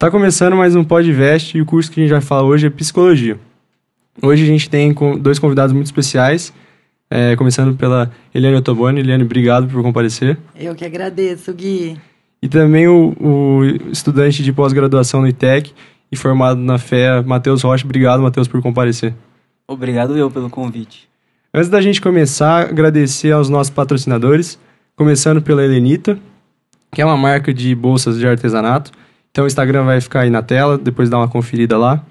Tá começando mais um Podvest e o curso que a gente vai falar hoje é Psicologia. Hoje a gente tem dois convidados muito especiais, é, começando pela Eliane Ottoboni. Eliane, obrigado por comparecer. Eu que agradeço, Gui. E também o, o estudante de pós-graduação no ITEC e formado na FEA, Matheus Rocha. Obrigado, Matheus, por comparecer. Obrigado eu pelo convite. Antes da gente começar, agradecer aos nossos patrocinadores, começando pela Helenita, que é uma marca de bolsas de artesanato. Então o Instagram vai ficar aí na tela, depois dá uma conferida lá.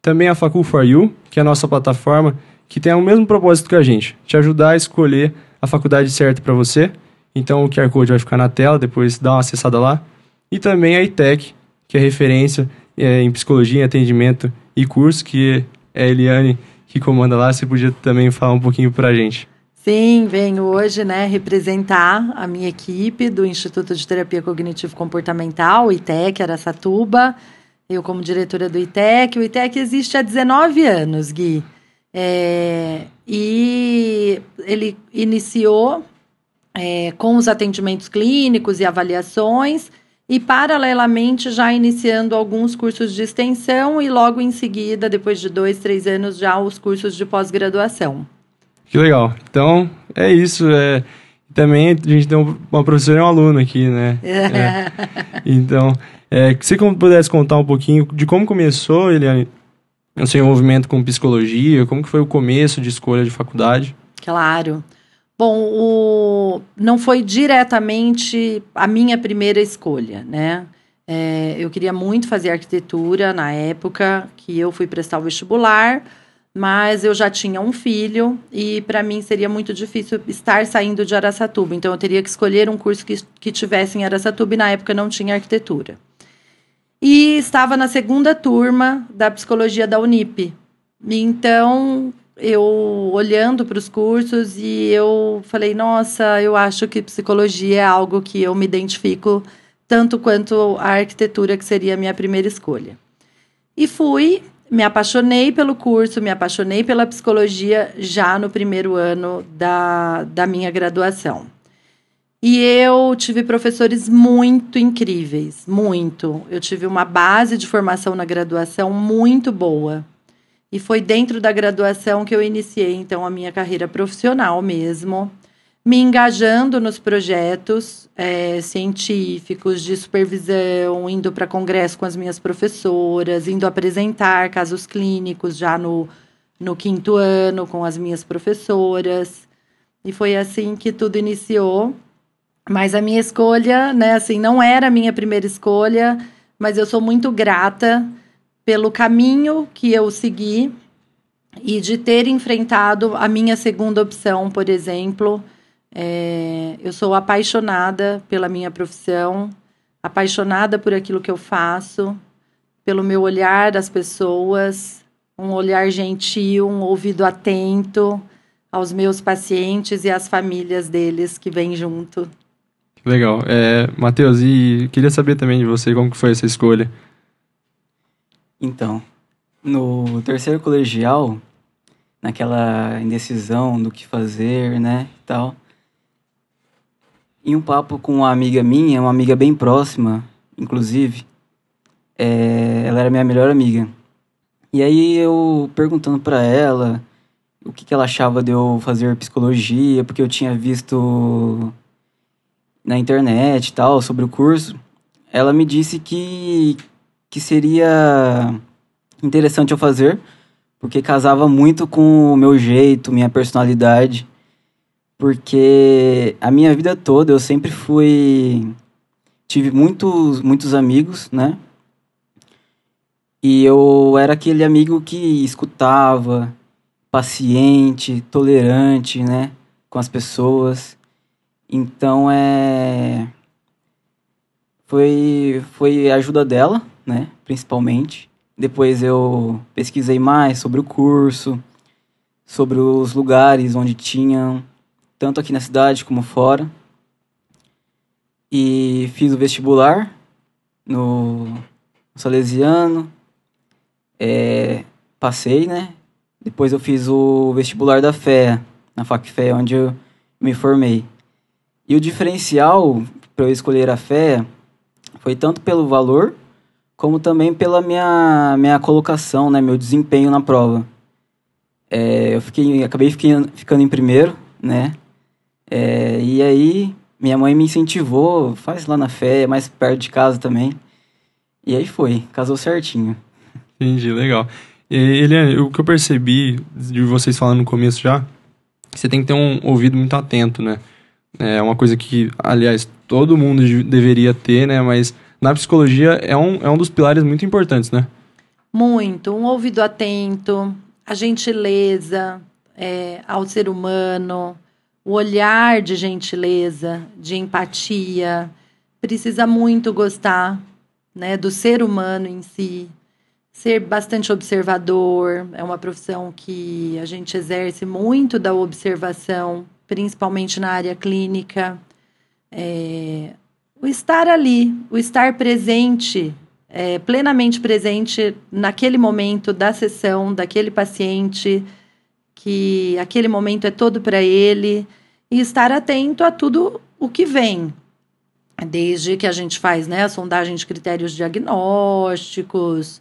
Também a Facul for You, que é a nossa plataforma que tem o mesmo propósito que a gente, te ajudar a escolher a faculdade certa para você. Então o QR Code vai ficar na tela, depois dá uma acessada lá. E também a ITEC, que é referência é, em psicologia, atendimento e curso, que é a Eliane que comanda lá. Você podia também falar um pouquinho para a gente. Sim, venho hoje né, representar a minha equipe do Instituto de Terapia Cognitivo Comportamental, ITEC, Aracatuba eu como diretora do ITEC. O ITEC existe há 19 anos, Gui. É, e ele iniciou é, com os atendimentos clínicos e avaliações, e paralelamente já iniciando alguns cursos de extensão, e logo em seguida, depois de dois, três anos, já os cursos de pós-graduação. Que legal. Então, é isso. É, também a gente tem uma professora e um aluno aqui, né? É. Então, é, se você pudesse contar um pouquinho de como começou, Eliane, o seu envolvimento com psicologia, como que foi o começo de escolha de faculdade? Claro. Bom, o... não foi diretamente a minha primeira escolha, né? É, eu queria muito fazer arquitetura na época que eu fui prestar o vestibular, mas eu já tinha um filho e para mim seria muito difícil estar saindo de Araçatuba. Então eu teria que escolher um curso que, que tivesse em Araçatuba e na época não tinha arquitetura. E estava na segunda turma da psicologia da Unip. Então, eu olhando para os cursos e eu falei, nossa, eu acho que psicologia é algo que eu me identifico tanto quanto a arquitetura, que seria a minha primeira escolha. E fui, me apaixonei pelo curso, me apaixonei pela psicologia já no primeiro ano da, da minha graduação. E eu tive professores muito incríveis, muito. Eu tive uma base de formação na graduação muito boa. E foi dentro da graduação que eu iniciei, então, a minha carreira profissional mesmo, me engajando nos projetos é, científicos, de supervisão, indo para congresso com as minhas professoras, indo apresentar casos clínicos já no, no quinto ano com as minhas professoras. E foi assim que tudo iniciou. Mas a minha escolha, né, assim, não era a minha primeira escolha, mas eu sou muito grata pelo caminho que eu segui e de ter enfrentado a minha segunda opção, por exemplo. É, eu sou apaixonada pela minha profissão, apaixonada por aquilo que eu faço, pelo meu olhar das pessoas, um olhar gentil, um ouvido atento aos meus pacientes e às famílias deles que vêm junto. Legal. É, Matheus, e queria saber também de você como que foi essa escolha. Então, no terceiro colegial, naquela indecisão do que fazer, né, e tal, em um papo com uma amiga minha, uma amiga bem próxima, inclusive, é, ela era minha melhor amiga. E aí eu perguntando para ela o que, que ela achava de eu fazer psicologia, porque eu tinha visto na internet e tal, sobre o curso, ela me disse que, que seria interessante eu fazer, porque casava muito com o meu jeito, minha personalidade. Porque a minha vida toda eu sempre fui. Tive muitos, muitos amigos, né? E eu era aquele amigo que escutava, paciente, tolerante, né? Com as pessoas. Então é foi foi a ajuda dela, né, principalmente. Depois eu pesquisei mais sobre o curso, sobre os lugares onde tinham, tanto aqui na cidade como fora. E fiz o vestibular no Salesiano. É, passei, né? Depois eu fiz o vestibular da FEA, na FACFE, onde eu me formei. E o diferencial para eu escolher a fé foi tanto pelo valor como também pela minha, minha colocação, né, meu desempenho na prova. É, eu fiquei, acabei ficando em primeiro, né? É, e aí minha mãe me incentivou, faz lá na fé, é mais perto de casa também. E aí foi, casou certinho. Entendi, legal. E, Eliane, o que eu percebi de vocês falando no começo já, você tem que ter um ouvido muito atento, né? É uma coisa que, aliás, todo mundo deveria ter, né? Mas na psicologia é um, é um dos pilares muito importantes, né? Muito. Um ouvido atento, a gentileza é, ao ser humano, o olhar de gentileza, de empatia. Precisa muito gostar né, do ser humano em si, ser bastante observador. É uma profissão que a gente exerce muito da observação, principalmente na área clínica. É, o estar ali, o estar presente é, plenamente presente naquele momento da sessão, daquele paciente, que aquele momento é todo para ele, e estar atento a tudo o que vem. Desde que a gente faz né, a sondagem de critérios diagnósticos,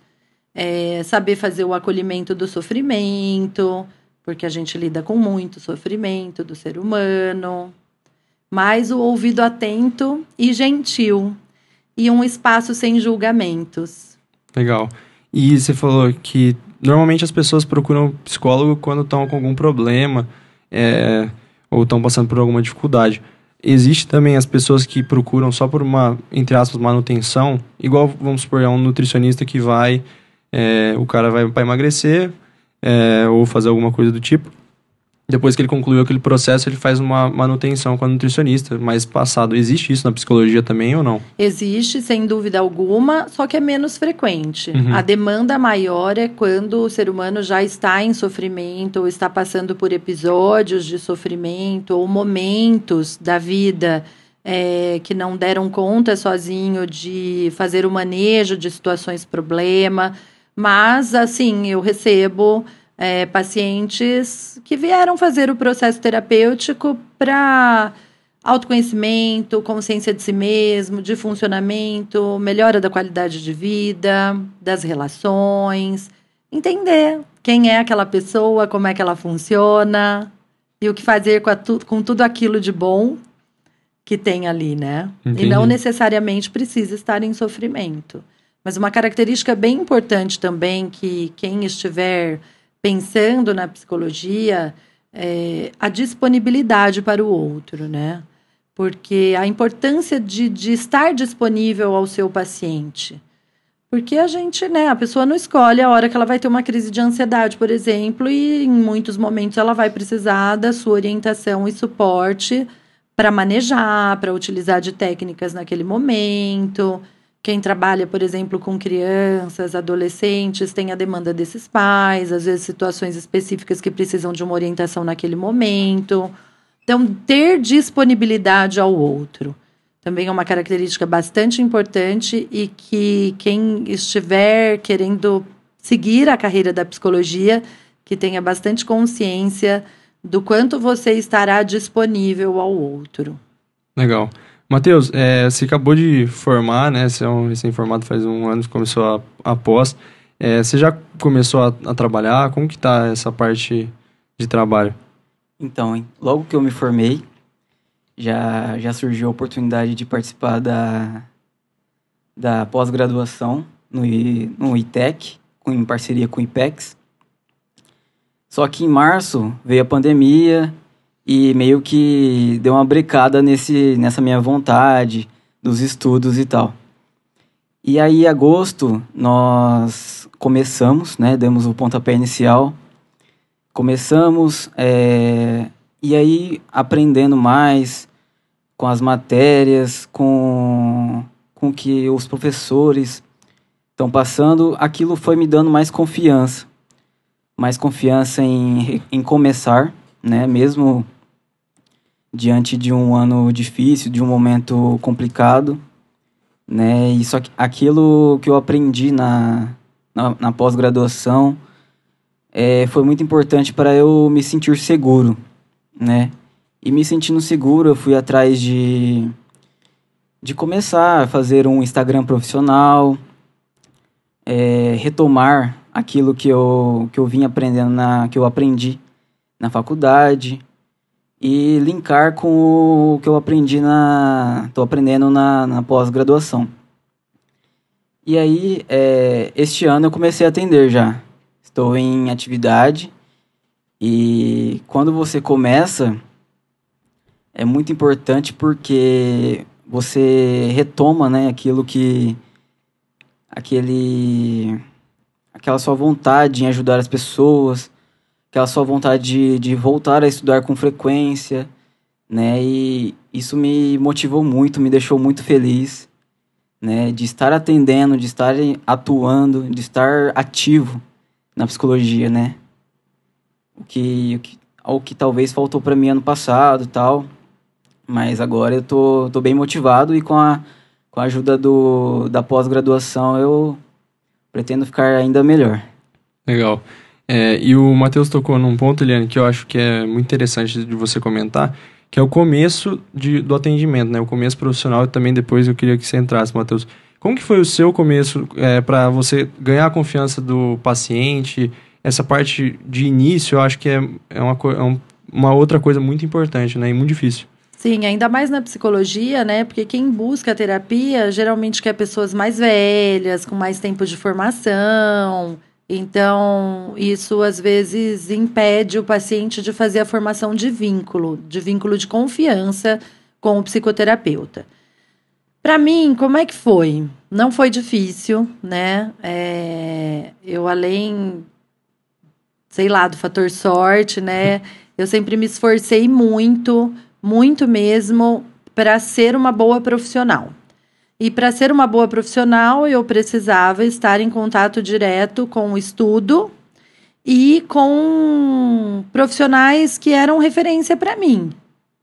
é, saber fazer o acolhimento do sofrimento, porque a gente lida com muito sofrimento do ser humano, mas o ouvido atento e gentil, e um espaço sem julgamentos. Legal. E você falou que normalmente as pessoas procuram psicólogo quando estão com algum problema é, ou estão passando por alguma dificuldade. Existe também as pessoas que procuram só por uma, entre aspas, manutenção, igual, vamos supor, é um nutricionista que vai, é, o cara vai para emagrecer é, ou fazer alguma coisa do tipo, depois que ele concluiu aquele processo, ele faz uma manutenção com a nutricionista. Mas passado, existe isso na psicologia também ou não? Existe, sem dúvida alguma, só que é menos frequente. Uhum. A demanda maior é quando o ser humano já está em sofrimento, ou está passando por episódios de sofrimento, ou momentos da vida é, que não deram conta sozinho de fazer o manejo de situações problema. Mas, assim, eu recebo é, pacientes que vieram fazer o processo terapêutico para autoconhecimento, consciência de si mesmo, de funcionamento, melhora da qualidade de vida, das relações, entender quem é aquela pessoa, como é que ela funciona e o que fazer com, tu, com tudo aquilo de bom que tem ali, né? Entendi. E não necessariamente precisa estar em sofrimento. Mas uma característica bem importante também que quem estiver pensando na psicologia, é, a disponibilidade para o outro, né? Porque a importância de, de estar disponível ao seu paciente. Porque a gente, né, a pessoa não escolhe a hora que ela vai ter uma crise de ansiedade, por exemplo, e em muitos momentos ela vai precisar da sua orientação e suporte para manejar, para utilizar de técnicas naquele momento. Quem trabalha, por exemplo, com crianças, adolescentes, tem a demanda desses pais, às vezes situações específicas que precisam de uma orientação naquele momento. Então, ter disponibilidade ao outro também é uma característica bastante importante e que quem estiver querendo seguir a carreira da psicologia, que tenha bastante consciência do quanto você estará disponível ao outro. Legal. Matheus, é, você acabou de formar, né? Você é um recém-formado faz um ano, começou a, a pós. É, você já começou a, a, trabalhar? Como que tá essa parte de trabalho? Então, logo que eu me formei, já, já surgiu a oportunidade de participar da, da pós-graduação no, no ITEC, em parceria com o IPEX. Só que em março veio a pandemia e meio que deu uma brecada nesse, nessa minha vontade dos estudos e tal. E aí, em agosto, nós começamos, né? Demos o pontapé inicial. Começamos, é, e aí aprendendo mais com as matérias, com, com que os professores estão passando, aquilo foi me dando mais confiança. Mais confiança em, em começar, né? Mesmo diante de um ano difícil, de um momento complicado, né? E aquilo que eu aprendi na, na, na pós-graduação é, foi muito importante para eu me sentir seguro, né? E me sentindo seguro, eu fui atrás de, de começar a fazer um Instagram profissional, é, retomar aquilo que eu, que eu vim aprendendo, na, que eu aprendi na faculdade e linkar com o que eu aprendi na. estou aprendendo na, na pós-graduação. E aí, é, este ano eu comecei a atender já. Estou em atividade e quando você começa, é muito importante porque você retoma né, aquilo que. aquele. aquela sua vontade em ajudar as pessoas, aquela sua vontade de, de voltar a estudar com frequência, né? E isso me motivou muito, me deixou muito feliz né, de estar atendendo, de estar atuando, de estar ativo na psicologia, né? O que, o que, o que talvez faltou para mim ano passado, tal. Mas agora eu tô, tô bem motivado e com a, com a ajuda do, da pós-graduação eu pretendo ficar ainda melhor. Legal. É, e o Matheus tocou num ponto, Eliane, que eu acho que é muito interessante de você comentar, que é o começo de, do atendimento, né? O começo profissional e também depois eu queria que você entrasse, Matheus. Como que foi o seu começo é, para você ganhar a confiança do paciente? Essa parte de início, eu acho que é, é, uma, é um, uma outra coisa muito importante, né? E muito difícil. Sim, ainda mais na psicologia, né? Porque quem busca terapia geralmente quer pessoas mais velhas, com mais tempo de formação, então, isso às vezes impede o paciente de fazer a formação de vínculo, de vínculo de confiança com o psicoterapeuta. Para mim, como é que foi? Não foi difícil, né? É, eu, além, sei lá, do fator sorte, né? Eu sempre me esforcei muito, muito mesmo, para ser uma boa profissional. E para ser uma boa profissional, eu precisava estar em contato direto com o estudo e com profissionais que eram referência para mim.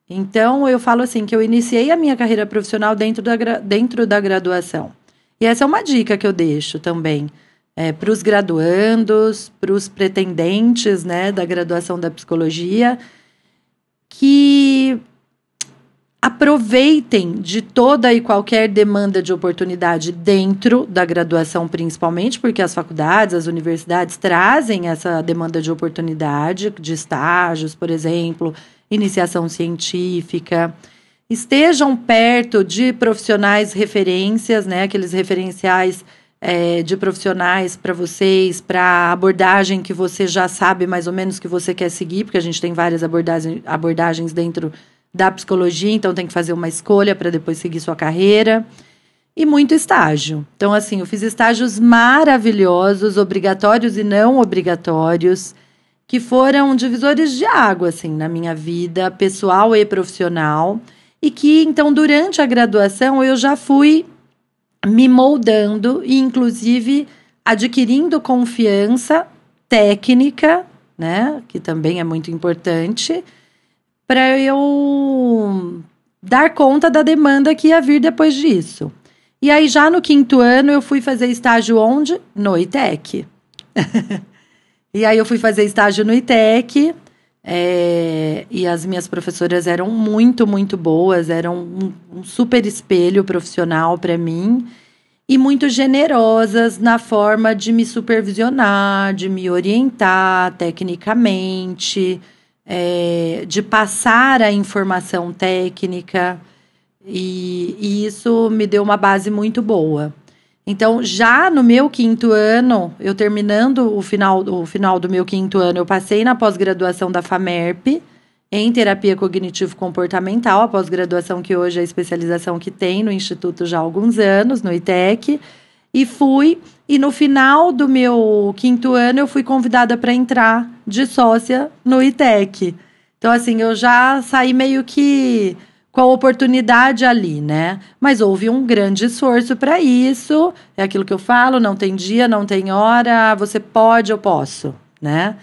Então, eu falo assim que eu iniciei a minha carreira profissional dentro da, dentro da graduação. E essa é uma dica que eu deixo também é, para os graduandos, para os pretendentes né, da graduação da psicologia, que aproveitem de toda e qualquer demanda de oportunidade dentro da graduação, principalmente, porque as faculdades, as universidades trazem essa demanda de oportunidade, de estágios, por exemplo, iniciação científica. Estejam perto de profissionais referências, né, aqueles referenciais é, de profissionais para vocês, para abordagem que você já sabe mais ou menos que você quer seguir, porque a gente tem várias abordagens, abordagens dentro da psicologia, então tem que fazer uma escolha para depois seguir sua carreira. E muito estágio. Então, assim, eu fiz estágios maravilhosos, obrigatórios e não obrigatórios, que foram divisores de água, assim, na minha vida pessoal e profissional. E que, então, durante a graduação, eu já fui me moldando e, inclusive, adquirindo confiança técnica, né? Que também é muito importante para eu dar conta da demanda que ia vir depois disso. E aí, já no quinto ano, eu fui fazer estágio onde? No ITEC. e aí, eu fui fazer estágio no ITEC. É, e as minhas professoras eram muito, muito boas, eram um, um super espelho profissional para mim e muito generosas na forma de me supervisionar, de me orientar tecnicamente é, de passar a informação técnica, e, e isso me deu uma base muito boa. Então, já no meu quinto ano, eu terminando o final, o final do meu quinto ano, eu passei na pós-graduação da FAMERP em terapia cognitivo-comportamental, a pós-graduação que hoje é a especialização que tem no Instituto já há alguns anos, no ITEC. E fui, e no final do meu quinto ano, eu fui convidada para entrar de sócia no ITEC. Então, assim, eu já saí meio que com a oportunidade ali, né? Mas houve um grande esforço para isso. É aquilo que eu falo: não tem dia, não tem hora, você pode, eu posso, né?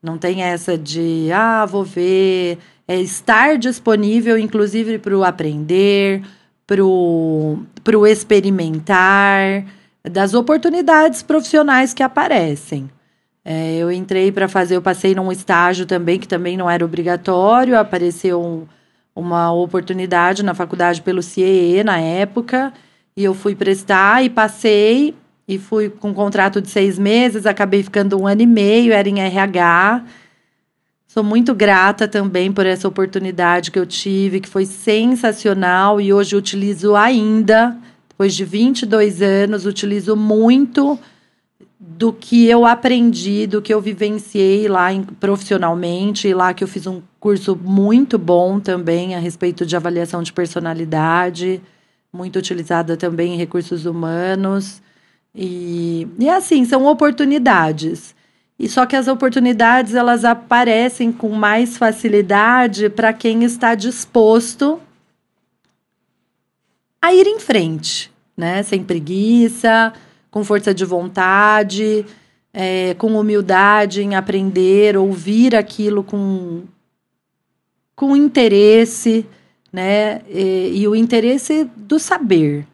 Não tem essa de, ah, vou ver. É estar disponível, inclusive, para o aprender, para o experimentar das oportunidades profissionais que aparecem. É, eu entrei para fazer, eu passei num estágio também, que também não era obrigatório, apareceu um, uma oportunidade na faculdade pelo CIE na época, e eu fui prestar e passei, e fui com um contrato de seis meses, acabei ficando um ano e meio, era em RH. Sou muito grata também por essa oportunidade que eu tive, que foi sensacional e hoje utilizo ainda, depois de 22 anos, utilizo muito do que eu aprendi, do que eu vivenciei lá em, profissionalmente, lá que eu fiz um curso muito bom também a respeito de avaliação de personalidade, muito utilizada também em recursos humanos. E, e assim, são oportunidades. E só que as oportunidades elas aparecem com mais facilidade para quem está disposto a ir em frente, né? Sem preguiça, com força de vontade, é, com humildade em aprender, ouvir aquilo com, com interesse, né? E, e o interesse do saber,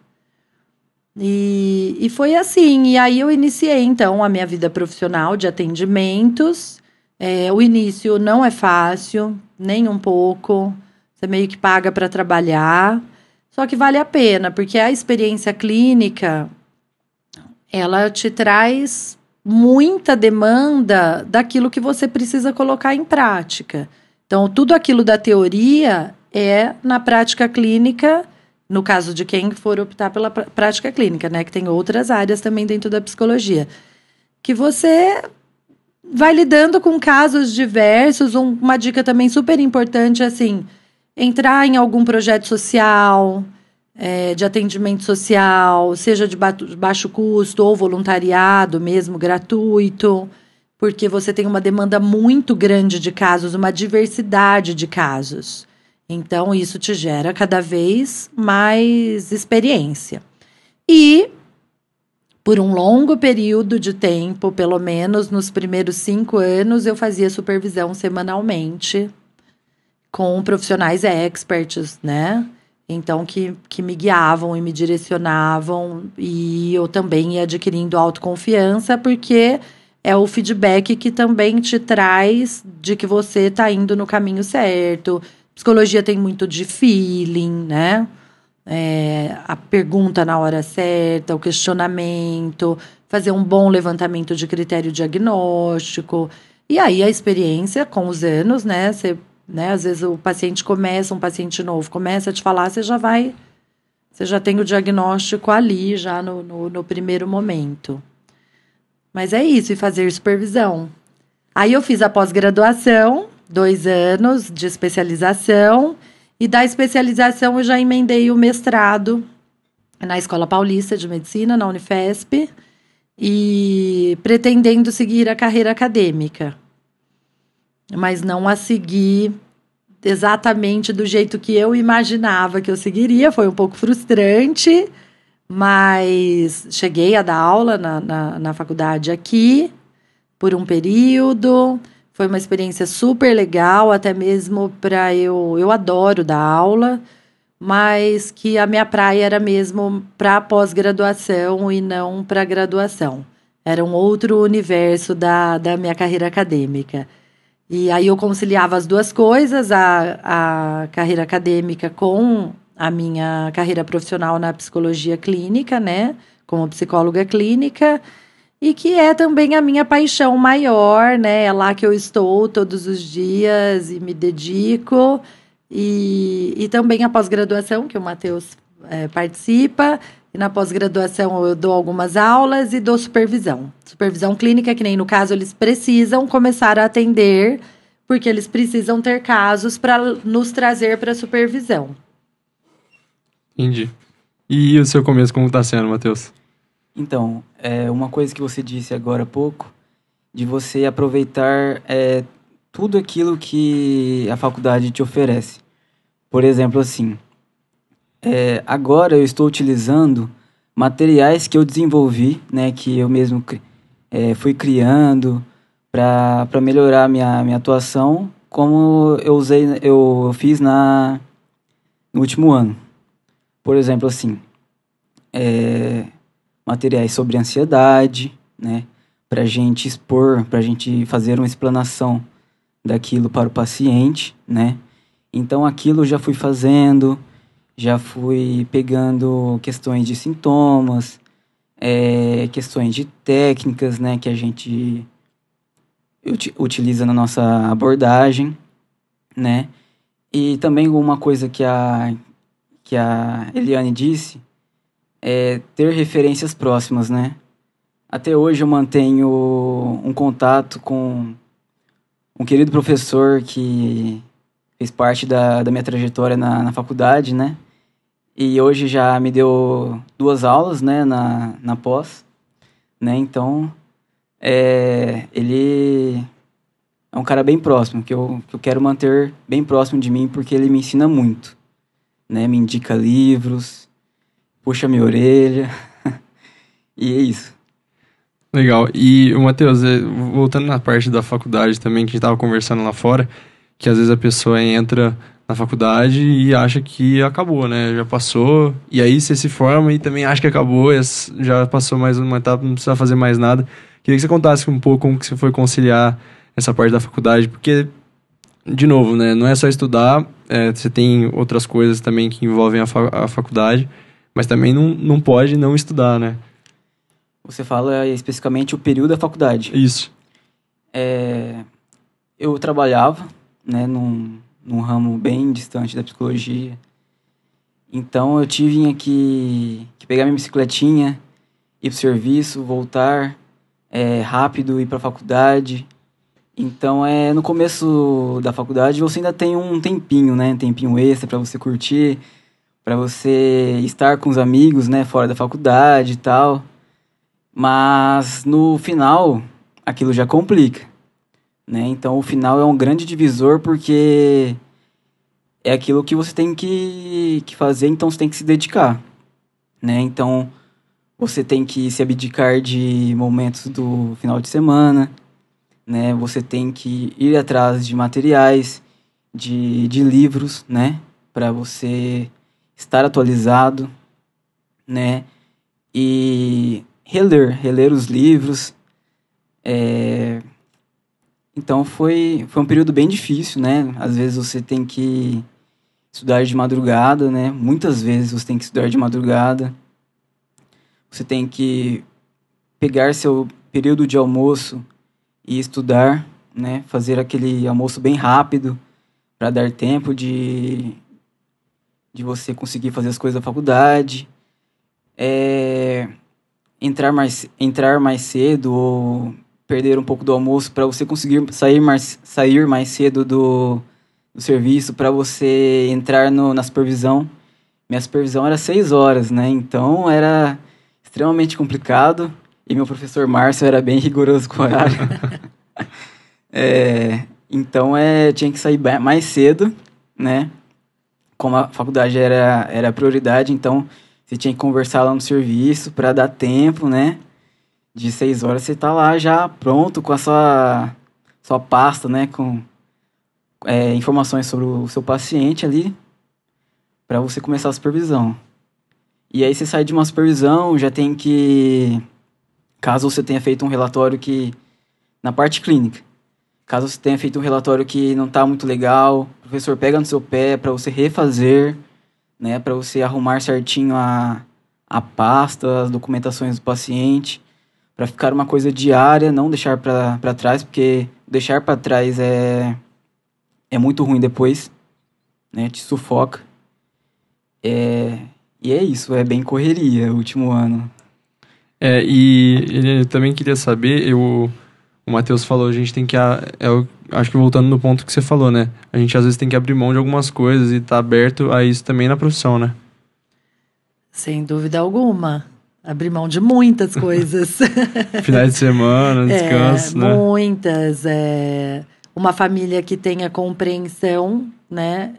e, e foi assim. E aí eu iniciei, então, a minha vida profissional de atendimentos. É, o início não é fácil, nem um pouco. Você meio que paga para trabalhar. Só que vale a pena, porque a experiência clínica ela te traz muita demanda daquilo que você precisa colocar em prática. Então, tudo aquilo da teoria é na prática clínica no caso de quem for optar pela prática clínica, né? Que tem outras áreas também dentro da psicologia. Que você vai lidando com casos diversos. Um, uma dica também super importante assim: entrar em algum projeto social, é, de atendimento social, seja de baixo custo ou voluntariado mesmo, gratuito, porque você tem uma demanda muito grande de casos, uma diversidade de casos. Então, isso te gera cada vez mais experiência. E, por um longo período de tempo, pelo menos nos primeiros cinco anos, eu fazia supervisão semanalmente com profissionais experts, né? Então, que, que me guiavam e me direcionavam, e eu também ia adquirindo autoconfiança, porque é o feedback que também te traz de que você está indo no caminho certo Psicologia tem muito de feeling, né? É, a pergunta na hora certa, o questionamento, fazer um bom levantamento de critério diagnóstico. E aí a experiência com os anos, né? Você, né às vezes o paciente começa, um paciente novo começa a te falar, você já vai. Você já tem o diagnóstico ali, já no, no, no primeiro momento. Mas é isso, e fazer supervisão. Aí eu fiz a pós-graduação, dois anos de especialização. E da especialização eu já emendei o mestrado na Escola Paulista de Medicina, na Unifesp, e pretendendo seguir a carreira acadêmica. Mas não a seguir exatamente do jeito que eu imaginava que eu seguiria. Foi um pouco frustrante, mas cheguei a dar aula na, na, na faculdade aqui por um período. Foi uma experiência super legal, até mesmo para eu. Eu adoro dar aula, mas que a minha praia era mesmo para pós-graduação e não para graduação. Era um outro universo da, da minha carreira acadêmica. E aí eu conciliava as duas coisas, a, a carreira acadêmica com a minha carreira profissional na psicologia clínica, né? Como psicóloga clínica e que é também a minha paixão maior, né? É lá que eu estou todos os dias e me dedico. E, e também a pós-graduação, que o Matheus é, participa. E na pós-graduação eu dou algumas aulas e dou supervisão. Supervisão clínica, que nem no caso eles precisam começar a atender, porque eles precisam ter casos para nos trazer para supervisão. Entendi. E o seu começo, como está sendo, Matheus? Então, é uma coisa que você disse agora há pouco, de você aproveitar é, tudo aquilo que a faculdade te oferece. Por exemplo, assim, é, agora eu estou utilizando materiais que eu desenvolvi, né, que eu mesmo é, fui criando para melhorar minha, minha atuação, como eu usei, eu fiz na no último ano. Por exemplo, assim, é, materiais sobre ansiedade, né? Para gente expor, para gente fazer uma explanação daquilo para o paciente, né? Então aquilo já fui fazendo, já fui pegando questões de sintomas, é, questões de técnicas, né, que a gente uti- utiliza na nossa abordagem, né? E também uma coisa que a que a Eliane disse é ter referências próximas, né? Até hoje eu mantenho um contato com um querido professor que fez parte da, da minha trajetória na, na faculdade, né? E hoje já me deu duas aulas, né, na, na pós, né? Então, é, ele é um cara bem próximo, que eu, que eu quero manter bem próximo de mim, porque ele me ensina muito, né? Me indica livros, puxa minha orelha, e é isso. Legal. E, o Matheus, é, voltando na parte da faculdade também, que a gente tava conversando lá fora, que às vezes a pessoa entra na faculdade e acha que acabou, né? Já passou, e aí você se forma e também acha que acabou, já passou mais uma etapa, não precisa fazer mais nada. Queria que você contasse um pouco como que você foi conciliar essa parte da faculdade, porque, de novo, né? Não é só estudar, é, você tem outras coisas também que envolvem a, fa a faculdade, mas também não, não pode não estudar, né? Você fala especificamente o período da faculdade. Isso. É, eu trabalhava, né, num, num ramo bem distante da psicologia. Então eu tive que, que pegar minha bicicletinha, ir pro serviço, voltar é, rápido, ir para a faculdade. Então é no começo da faculdade você ainda tem um tempinho, né, um tempinho extra para você curtir, para você estar com os amigos, né, fora da faculdade e tal. Mas no final aquilo já complica, né? Então o final é um grande divisor porque é aquilo que você tem que, que fazer, então você tem que se dedicar, né? Então você tem que se abdicar de momentos do final de semana, né? Você tem que ir atrás de materiais, de, de livros, né? Para você estar atualizado, né? E reler, reler os livros. É... Então foi, foi um período bem difícil, né? Às vezes você tem que estudar de madrugada, né? Muitas vezes você tem que estudar de madrugada. Você tem que pegar seu período de almoço e estudar, né? Fazer aquele almoço bem rápido para dar tempo de de você conseguir fazer as coisas da faculdade. É, entrar mais entrar mais cedo ou perder um pouco do almoço para você conseguir sair mais sair mais cedo do, do serviço para você entrar no, na supervisão. Minha supervisão era seis horas né? Então era extremamente complicado. E meu professor Márcio era bem rigoroso com o horário. É, então é tinha que sair mais cedo né? Como a faculdade era era prioridade então você tinha que conversar lá no serviço para dar tempo, né? De seis horas você tá lá já pronto com a sua, sua pasta, né? Com é, informações sobre o seu paciente ali para você começar a supervisão. E aí você sai de uma supervisão, já tem que... Caso você tenha feito um relatório que... Na parte clínica. Caso você tenha feito um relatório que não tá muito legal, o professor pega no seu pé para você refazer né, para você arrumar certinho a, a pasta, as documentações do paciente, para ficar uma coisa diária, não deixar para trás, porque deixar para trás é, é muito ruim depois, né, te sufoca. É, e é isso, é bem correria o último ano. É, e eu também queria saber, eu, o Matheus falou, a gente tem que. É, acho que voltando no ponto que você falou, né? A gente às vezes tem que abrir mão de algumas coisas e estar tá aberto a isso também na profissão, né? Sem dúvida alguma. Abrir mão de muitas coisas. Finais de semana, descanso, é, né? Muitas. É, uma família que tenha compreensão, né?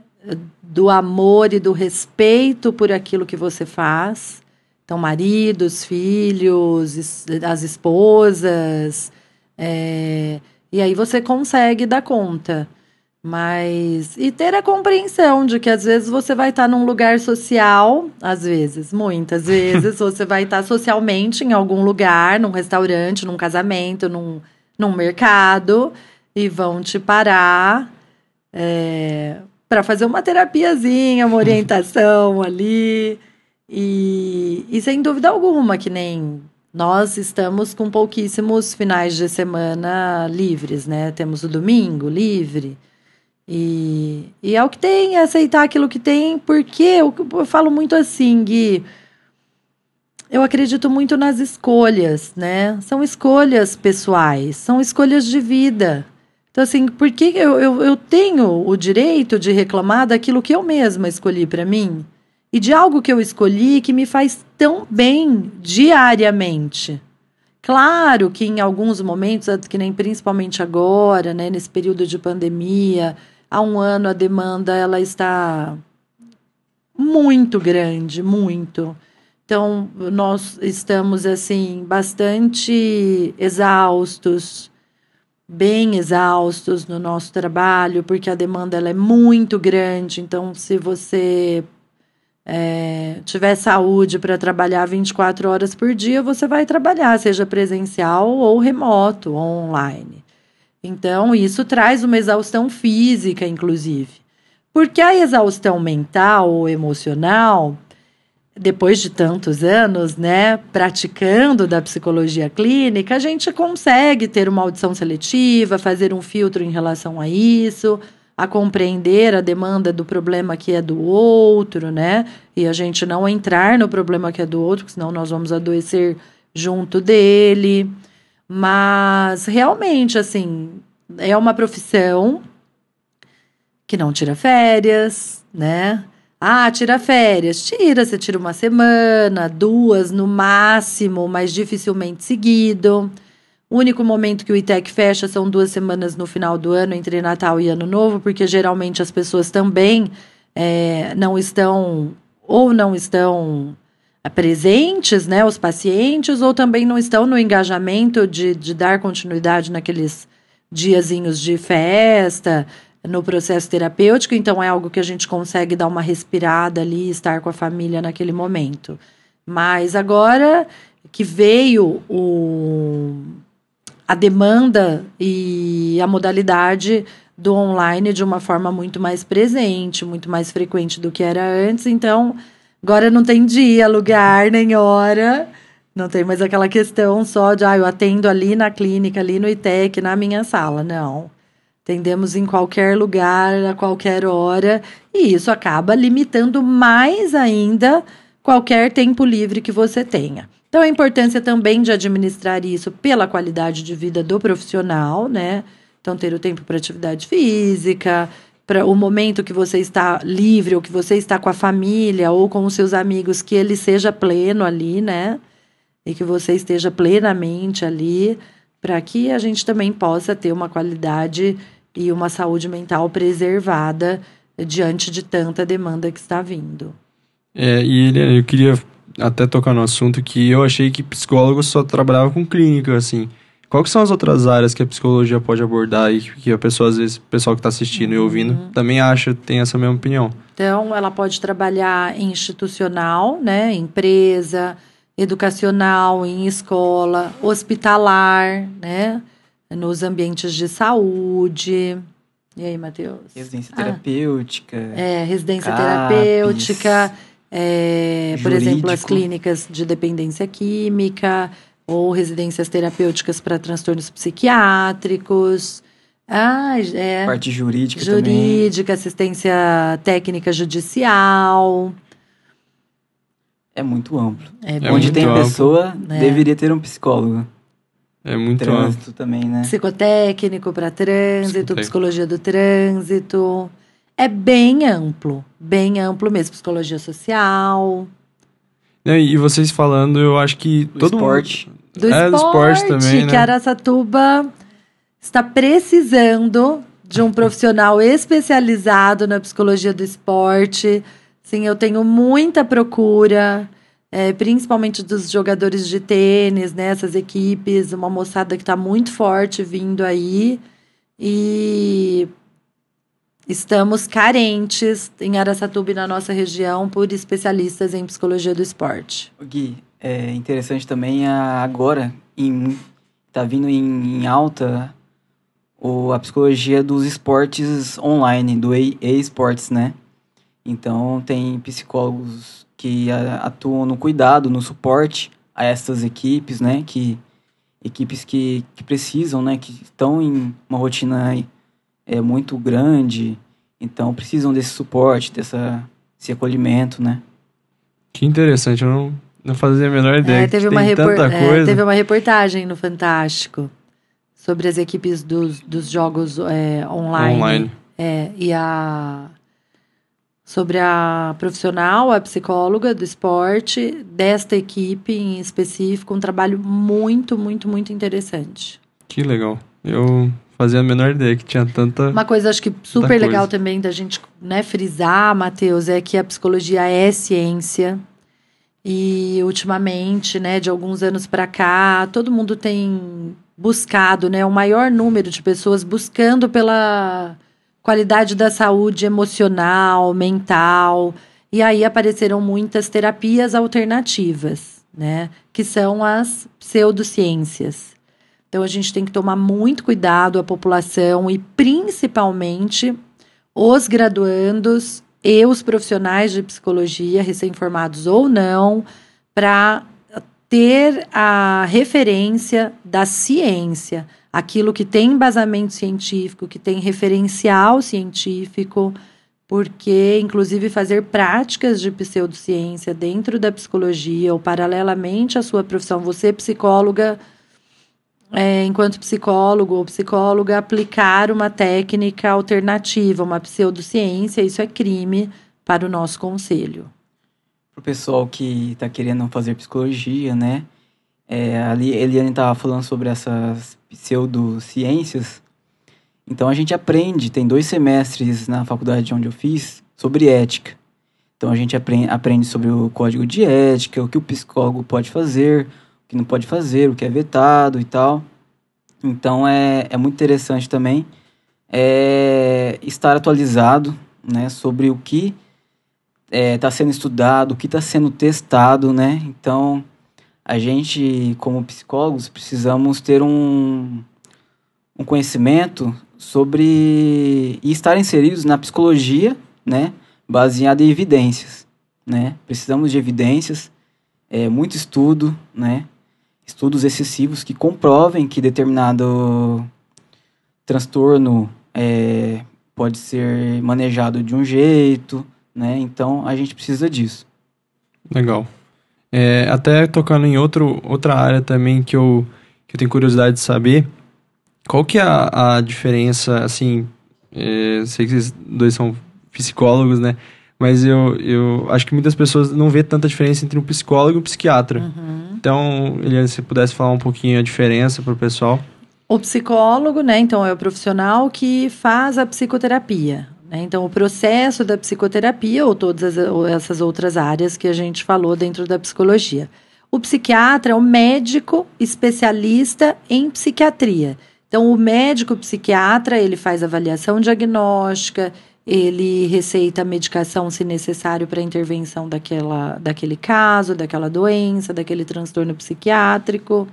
Do amor e do respeito por aquilo que você faz. Então, maridos, filhos, as esposas. É, e aí você consegue dar conta. Mas. E ter a compreensão de que às vezes você vai estar num lugar social, às vezes, muitas vezes, você vai estar socialmente em algum lugar, num restaurante, num casamento, num, num mercado, e vão te parar é, para fazer uma terapiazinha, uma orientação ali. E, e sem dúvida alguma, que nem nós estamos com pouquíssimos finais de semana livres, né? Temos o domingo livre. E, e é o que tem, é aceitar aquilo que tem, porque eu, eu falo muito assim, Gui. Eu acredito muito nas escolhas, né? São escolhas pessoais, são escolhas de vida. Então, assim, por que eu, eu, eu tenho o direito de reclamar daquilo que eu mesma escolhi para mim? E de algo que eu escolhi que me faz tão bem diariamente. Claro que em alguns momentos, que nem principalmente agora, né, nesse período de pandemia, há um ano a demanda ela está muito grande, muito. Então, nós estamos assim bastante exaustos, bem exaustos no nosso trabalho, porque a demanda ela é muito grande. Então, se você é, tiver saúde para trabalhar 24 horas por dia, você vai trabalhar, seja presencial ou remoto, ou online. Então, isso traz uma exaustão física, inclusive. Porque a exaustão mental ou emocional, depois de tantos anos, né, praticando da psicologia clínica, a gente consegue ter uma audição seletiva, fazer um filtro em relação a isso, a compreender a demanda do problema que é do outro, né? E a gente não entrar no problema que é do outro, senão nós vamos adoecer junto dele. Mas realmente, assim, é uma profissão que não tira férias, né? Ah, tira férias. Tira, você tira uma semana, duas no máximo, mas dificilmente seguido. O único momento que o ITEC fecha são duas semanas no final do ano, entre Natal e Ano Novo, porque geralmente as pessoas também é, não estão ou não estão presentes, né, os pacientes, ou também não estão no engajamento de, de dar continuidade naqueles diazinhos de festa, no processo terapêutico, então é algo que a gente consegue dar uma respirada ali, estar com a família naquele momento. Mas agora que veio o, a demanda e a modalidade do online de uma forma muito mais presente, muito mais frequente do que era antes, então Agora não tem dia, lugar, nem hora. Não tem mais aquela questão só de, ah, eu atendo ali na clínica, ali no ITEC, na minha sala. Não. Atendemos em qualquer lugar, a qualquer hora. E isso acaba limitando mais ainda qualquer tempo livre que você tenha. Então, a importância também de administrar isso pela qualidade de vida do profissional, né? Então, ter o tempo para atividade física, para o momento que você está livre ou que você está com a família ou com os seus amigos, que ele seja pleno ali, né? E que você esteja plenamente ali, para que a gente também possa ter uma qualidade e uma saúde mental preservada diante de tanta demanda que está vindo. É, e ele, eu queria até tocar no assunto que eu achei que psicólogo só trabalhava com clínica, assim. Quais são as outras áreas que a psicologia pode abordar e que a pessoa, às vezes, o pessoal que está assistindo e uhum. ouvindo, também acha, tem essa mesma opinião? Então, ela pode trabalhar em institucional, né, empresa, educacional, em escola, hospitalar, né, nos ambientes de saúde. E aí, Matheus? Residência ah. terapêutica. É, residência CAPES, terapêutica. É, por exemplo, as clínicas de dependência química ou residências terapêuticas para transtornos psiquiátricos. Ah, é. Parte jurídica Jurídica, também. assistência técnica judicial. É muito amplo. É Onde muito tem amplo. pessoa, é. deveria ter um psicólogo. É muito trânsito amplo. também, né? Psicotécnico para trânsito, psicologia do trânsito. É bem amplo, bem amplo mesmo. Psicologia social. E vocês falando, eu acho que do todo esporte. mundo... Do é, esporte, do esporte também, né? que Aracatuba está precisando de um profissional especializado na psicologia do esporte. Sim, eu tenho muita procura, é, principalmente dos jogadores de tênis, né? Essas equipes, uma moçada que está muito forte vindo aí. E Estamos carentes em Aracatuba e na nossa região por especialistas em psicologia do esporte. Gui, é interessante também a, agora, em, tá vindo em, em alta o, a psicologia dos esportes online, do e-sports, né? Então tem psicólogos que atuam no cuidado, no suporte a essas equipes, né? Que equipes que, que precisam, né? Que estão em uma rotina é, muito grande, então precisam desse suporte, dessa, esse acolhimento, né? Que interessante, eu não, não fazia a menor ideia. É, teve, uma repor... é, teve uma reportagem no Fantástico sobre as equipes dos, dos jogos é, online. Online. É, e a. Sobre a profissional, a psicóloga do esporte, desta equipe em específico, um trabalho muito, muito, muito interessante. Que legal. Eu fazia a menor ideia que tinha tanta. Uma coisa acho que super legal também da gente né, frisar, Matheus, é que a psicologia é ciência. E ultimamente, né, de alguns anos para cá, todo mundo tem buscado, né, o maior número de pessoas buscando pela qualidade da saúde emocional, mental. E aí apareceram muitas terapias alternativas, né, que são as pseudociências. Então a gente tem que tomar muito cuidado a população e principalmente os graduandos e os profissionais de psicologia, recém-formados ou não, para ter a referência da ciência, aquilo que tem embasamento científico, que tem referencial científico, porque, inclusive, fazer práticas de pseudociência dentro da psicologia ou paralelamente à sua profissão, você, psicóloga, é, enquanto psicólogo ou psicóloga, aplicar uma técnica alternativa, uma pseudociência, isso é crime para o nosso conselho. Para o pessoal que está querendo fazer psicologia, né? É, ali Eliane estava falando sobre essas pseudociências. Então a gente aprende, tem dois semestres na faculdade onde eu fiz, sobre ética. Então a gente aprende, aprende sobre o código de ética, o que o psicólogo pode fazer, que não pode fazer, o que é vetado e tal. Então é, é muito interessante também é, estar atualizado né, sobre o que está é, tá sendo estudado, o que está sendo testado, né? Então a gente, como psicólogos, precisamos ter um, um conhecimento sobre e estar inseridos na psicologia, né, baseada em evidências, né? Precisamos de evidências, é, muito estudo, né? Estudos excessivos que comprovem que determinado transtorno é, pode ser manejado de um jeito, né? Então a gente precisa disso. Legal. É, até tocando em outro, outra área também que eu, que eu tenho curiosidade de saber, qual que é a, a diferença, assim, é, sei que vocês dois são psicólogos, né? Mas eu, eu acho que muitas pessoas não vê tanta diferença entre um psicólogo e um psiquiatra. Uhum. Então, Eliane, se pudesse falar um pouquinho a diferença para o pessoal. O psicólogo, né, então, é o profissional que faz a psicoterapia. Né? Então, o processo da psicoterapia ou todas as, ou essas outras áreas que a gente falou dentro da psicologia. O psiquiatra é o médico especialista em psiquiatria. Então, o médico psiquiatra, ele faz avaliação diagnóstica, ele receita medicação, se necessário, para intervenção daquela, daquele caso, daquela doença, daquele transtorno psiquiátrico.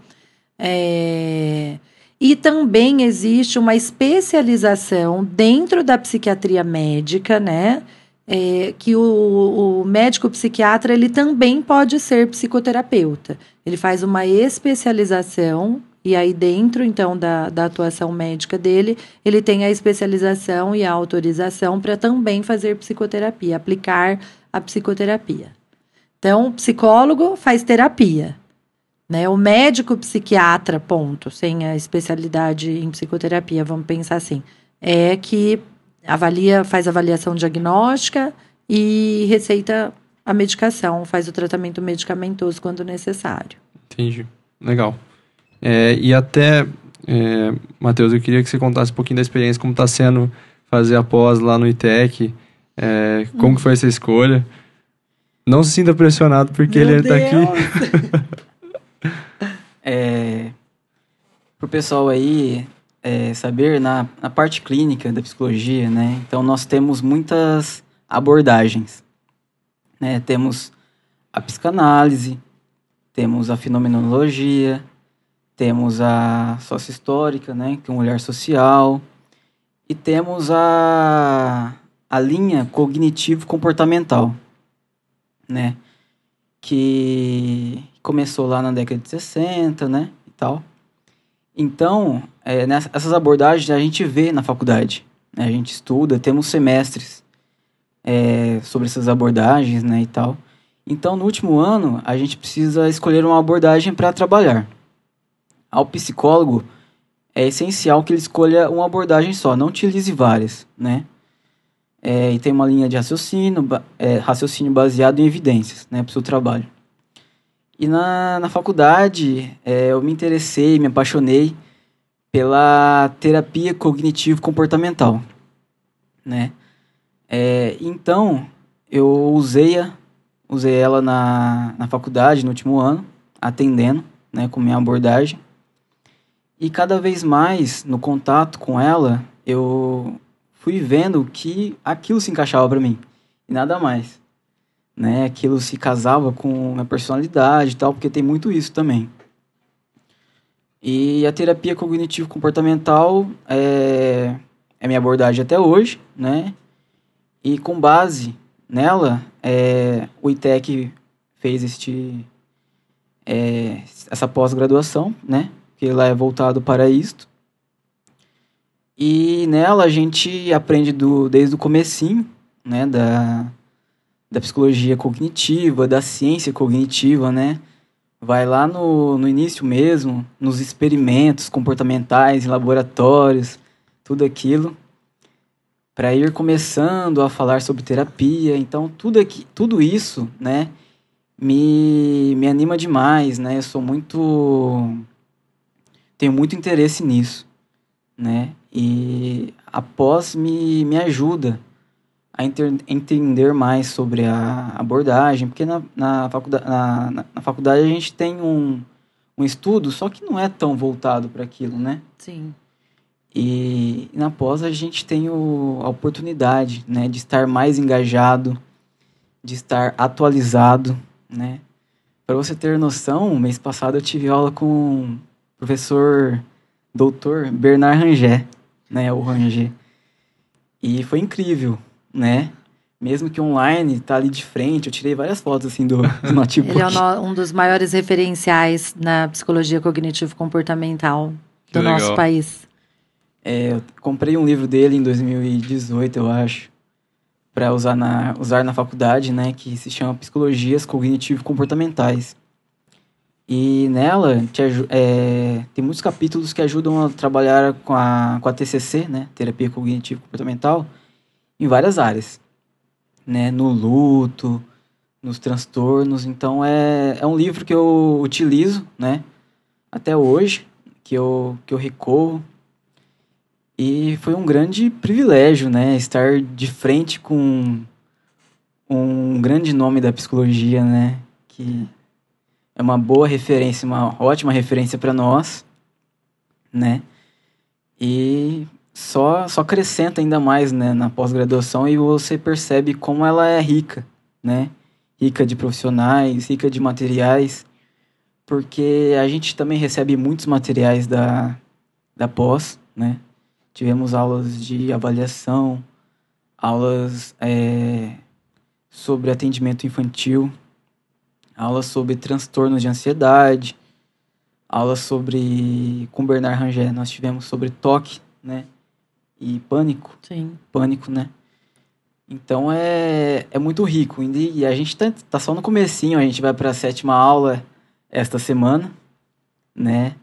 É... E também existe uma especialização dentro da psiquiatria médica, né? É, que o, o, médico psiquiatra ele também pode ser psicoterapeuta. Ele faz uma especialização e aí, dentro, então, da, da atuação médica dele, ele tem a especialização e a autorização para também fazer psicoterapia, aplicar a psicoterapia. Então, psicólogo faz terapia. Né? O médico psiquiatra, ponto, sem a especialidade em psicoterapia, vamos pensar assim, é que avalia, faz avaliação diagnóstica e receita a medicação, faz o tratamento medicamentoso quando necessário. Entendi. Legal. É, e até, é, Matheus, eu queria que você contasse um pouquinho da experiência, como está sendo fazer a pós lá no ITEC, é, como hum. que foi essa escolha. Não se sinta pressionado porque Meu ele está aqui. é, para o pessoal aí é, saber, na, na parte clínica da psicologia, né? Então, nós temos muitas abordagens. Né? Temos a psicanálise, temos a fenomenologia, temos a sócio histórica, né, que é um olhar social, e temos a, a linha cognitivo-comportamental, né, que, começou lá na década de 60, né, e tal. Então, é, essas abordagens a gente vê na faculdade, né, a gente estuda, temos semestres é, sobre essas abordagens, né, e tal. Então, no último ano, a gente precisa escolher uma abordagem para trabalhar. Ao psicólogo, é essencial que ele escolha uma abordagem só, não utilize várias, né? É, e tem uma linha de raciocínio, é, raciocínio baseado em evidências, né, para o seu trabalho. E na, na faculdade, é, eu me interessei, me apaixonei pela terapia cognitivo-comportamental, né? É, então, eu usei-a, usei ela na, na faculdade, no último ano, atendendo, né, com minha abordagem. E cada vez mais, no contato com ela, eu fui vendo que aquilo se encaixava para mim, e nada mais. Né? Aquilo se casava com minha personalidade e tal, porque tem muito isso também. E a terapia cognitivo-comportamental é, é minha abordagem até hoje, né? E com base nela, é, o ITEC fez este, é, essa pós-graduação, né? Que lá é voltado para isto. E nela a gente aprende do, desde o comecinho, né? Da, da psicologia cognitiva, da ciência cognitiva, né? Vai lá no, no início mesmo, nos experimentos comportamentais, em laboratórios, tudo aquilo para ir começando a falar sobre terapia. Então, tudo, aqui, tudo isso, né, me, me anima demais, né? Eu sou muito... Tenho muito interesse nisso, né? E após me, me ajuda a inter, entender mais sobre a abordagem, porque na, na, faculdade, na, na faculdade a gente tem um, um estudo, só que não é tão voltado para aquilo, né? Sim. E na pós a gente tem o, a oportunidade, né, de estar mais engajado, de estar atualizado, né? Para você ter noção, mês passado eu tive aula com professor doutor Bernard Rangé, né, o Rangé. E foi incrível, né? Mesmo que online, tá ali de frente, eu tirei várias fotos assim do, do notebook. Ele é um dos maiores referenciais na psicologia cognitivo comportamental do nosso país. É, eu comprei um livro dele em 2018, eu acho, para usar na, usar na faculdade, né, que se chama Psicologias Cognitivo-Comportamentais. E nela te, é, tem muitos capítulos que ajudam a trabalhar com a, com a TCC, né, Terapia Cognitivo-Comportamental, em várias áreas, né, no luto, nos transtornos. Então é, é um livro que eu utilizo, né, até hoje, que eu, que eu recorro. E foi um grande privilégio, né, estar de frente com um grande nome da psicologia, né, que é uma boa referência, uma ótima referência para nós, né? E só só acrescenta ainda mais, né, na pós-graduação e você percebe como ela é rica, né? Rica de profissionais, rica de materiais, porque a gente também recebe muitos materiais da da pós, né? Tivemos aulas de avaliação, aulas é, sobre atendimento infantil, aulas sobre transtornos de ansiedade, aulas sobre com Bernard Rangel, nós tivemos sobre toque, né? E pânico. Sim. Pânico, né? Então é, é muito rico. E a gente tá, tá só no comecinho, a gente vai para a sétima aula esta semana, né?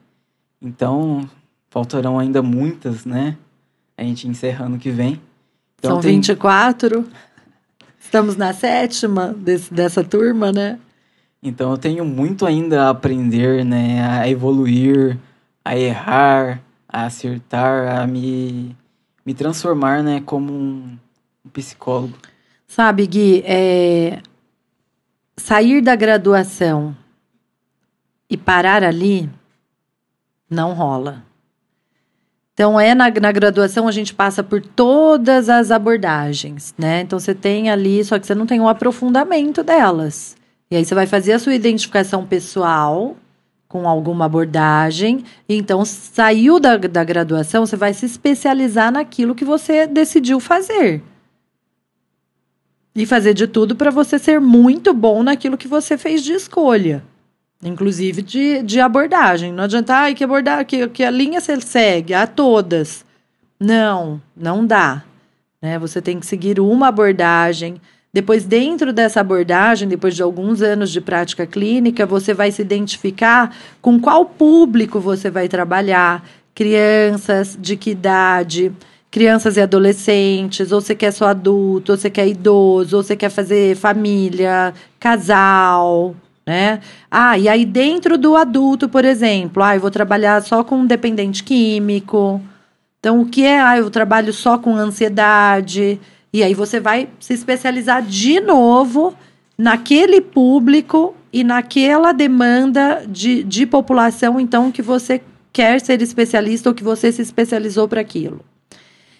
Então faltarão ainda muitas, né? A gente encerra ano que vem. Então, São tem... 24. Estamos na sétima desse, dessa turma, né? Então eu tenho muito ainda a aprender, né? A evoluir, a errar, a acertar, a me, me transformar, né? Como um, psicólogo. Sabe, Gui, é... sair da graduação e parar ali não rola. Então, é na, na graduação a gente passa por todas as abordagens, né? Então, você tem ali, só que você não tem um aprofundamento delas. E aí, você vai fazer a sua identificação pessoal com alguma abordagem. Então, saiu da, da graduação, você vai se especializar naquilo que você decidiu fazer. E fazer de tudo para você ser muito bom naquilo que você fez de escolha. inclusive de, de abordagem. Não adianta, ai, que abordar, que, que a linha você segue, a todas. Não, não dá. Né? Você tem que seguir uma abordagem. Depois, dentro dessa abordagem, depois de alguns anos de prática clínica, você vai se identificar com qual público você vai trabalhar. Crianças, de que idade, crianças e adolescentes, ou você quer só adulto, ou você quer idoso, ou você quer fazer família, casal, né? Ah, e aí dentro do adulto, por exemplo, ah, eu vou trabalhar só com dependente químico. Então, o que é? Ah, eu trabalho só com ansiedade. E aí você vai se especializar de novo naquele público e naquela demanda de, de população, então, que você quer ser especialista ou que você se especializou para aquilo.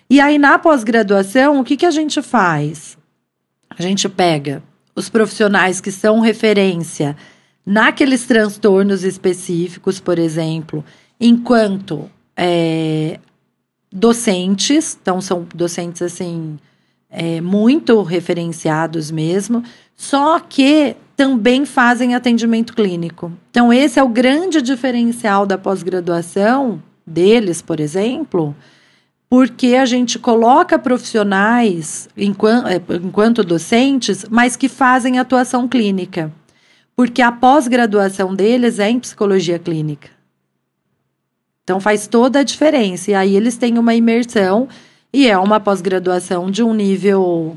E aí, na pós-graduação, o que, que a gente faz? A gente pega os profissionais que são referência naqueles transtornos específicos, por exemplo, enquanto é, docentes, então são docentes assim é, muito referenciados mesmo, só que também fazem atendimento clínico. Então, esse é o grande diferencial da pós-graduação deles, por exemplo, porque a gente coloca profissionais enquanto, é, enquanto docentes, mas que fazem atuação clínica. Porque a pós-graduação deles é em psicologia clínica. Então faz toda a diferença. E aí eles têm uma imersão e é uma pós-graduação de um nível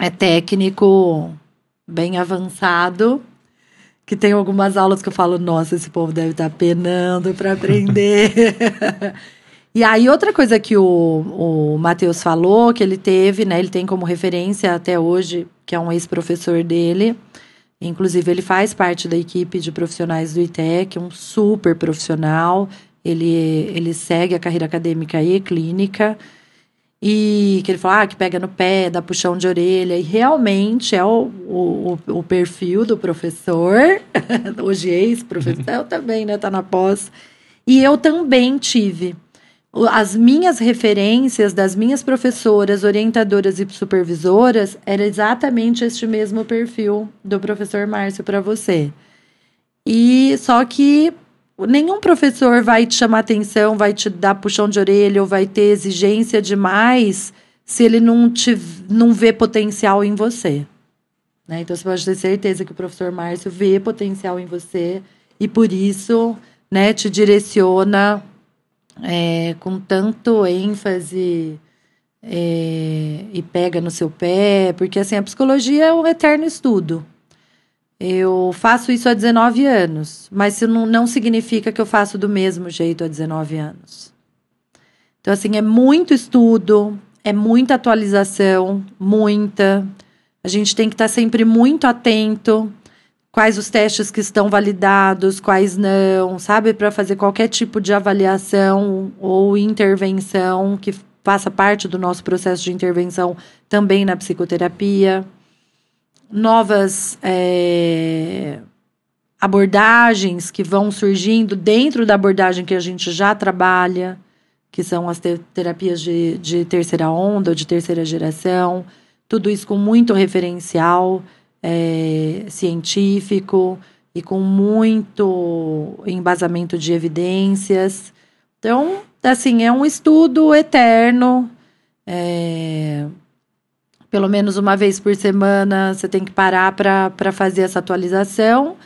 é, técnico bem avançado. Que tem algumas aulas que eu falo, nossa, esse povo deve estar penando para aprender. e aí, outra coisa que o, o Matheus falou, que ele teve, né? Ele tem como referência até hoje, que é um ex-professor dele. Inclusive, ele faz parte da equipe de profissionais do ITEC, um super profissional. Ele, ele segue a carreira acadêmica e clínica. E que ele fala ah, que pega no pé, dá puxão de orelha. E realmente é o, o, o perfil do professor, hoje ex-professor, também, né? Tá na pós. E eu também tive. As minhas referências das minhas professoras, orientadoras e supervisoras era exatamente este mesmo perfil do professor Márcio para você. E só que nenhum professor vai te chamar atenção, vai te dar puxão de orelha ou vai ter exigência demais se ele não, te, não vê potencial em você. Né? Então você pode ter certeza que o professor Márcio vê potencial em você e por isso né, te direciona é, com tanto ênfase é, e pega no seu pé, porque assim, a psicologia é um eterno estudo. Eu faço isso há 19 anos, mas isso não, não significa que eu faço do mesmo jeito há 19 anos. Então, assim, é muito estudo, é muita atualização, muita. A gente tem que estar sempre muito atento quais os testes que estão validados, quais não, sabe? Para fazer qualquer tipo de avaliação ou intervenção que faça parte do nosso processo de intervenção também na psicoterapia novas é, abordagens que vão surgindo dentro da abordagem que a gente já trabalha, que são as te terapias de, de terceira onda ou de terceira geração, tudo isso com muito referencial é, científico e com muito embasamento de evidências. Então, assim, é um estudo eterno. É, pelo menos uma vez por semana você tem que parar para fazer essa atualização,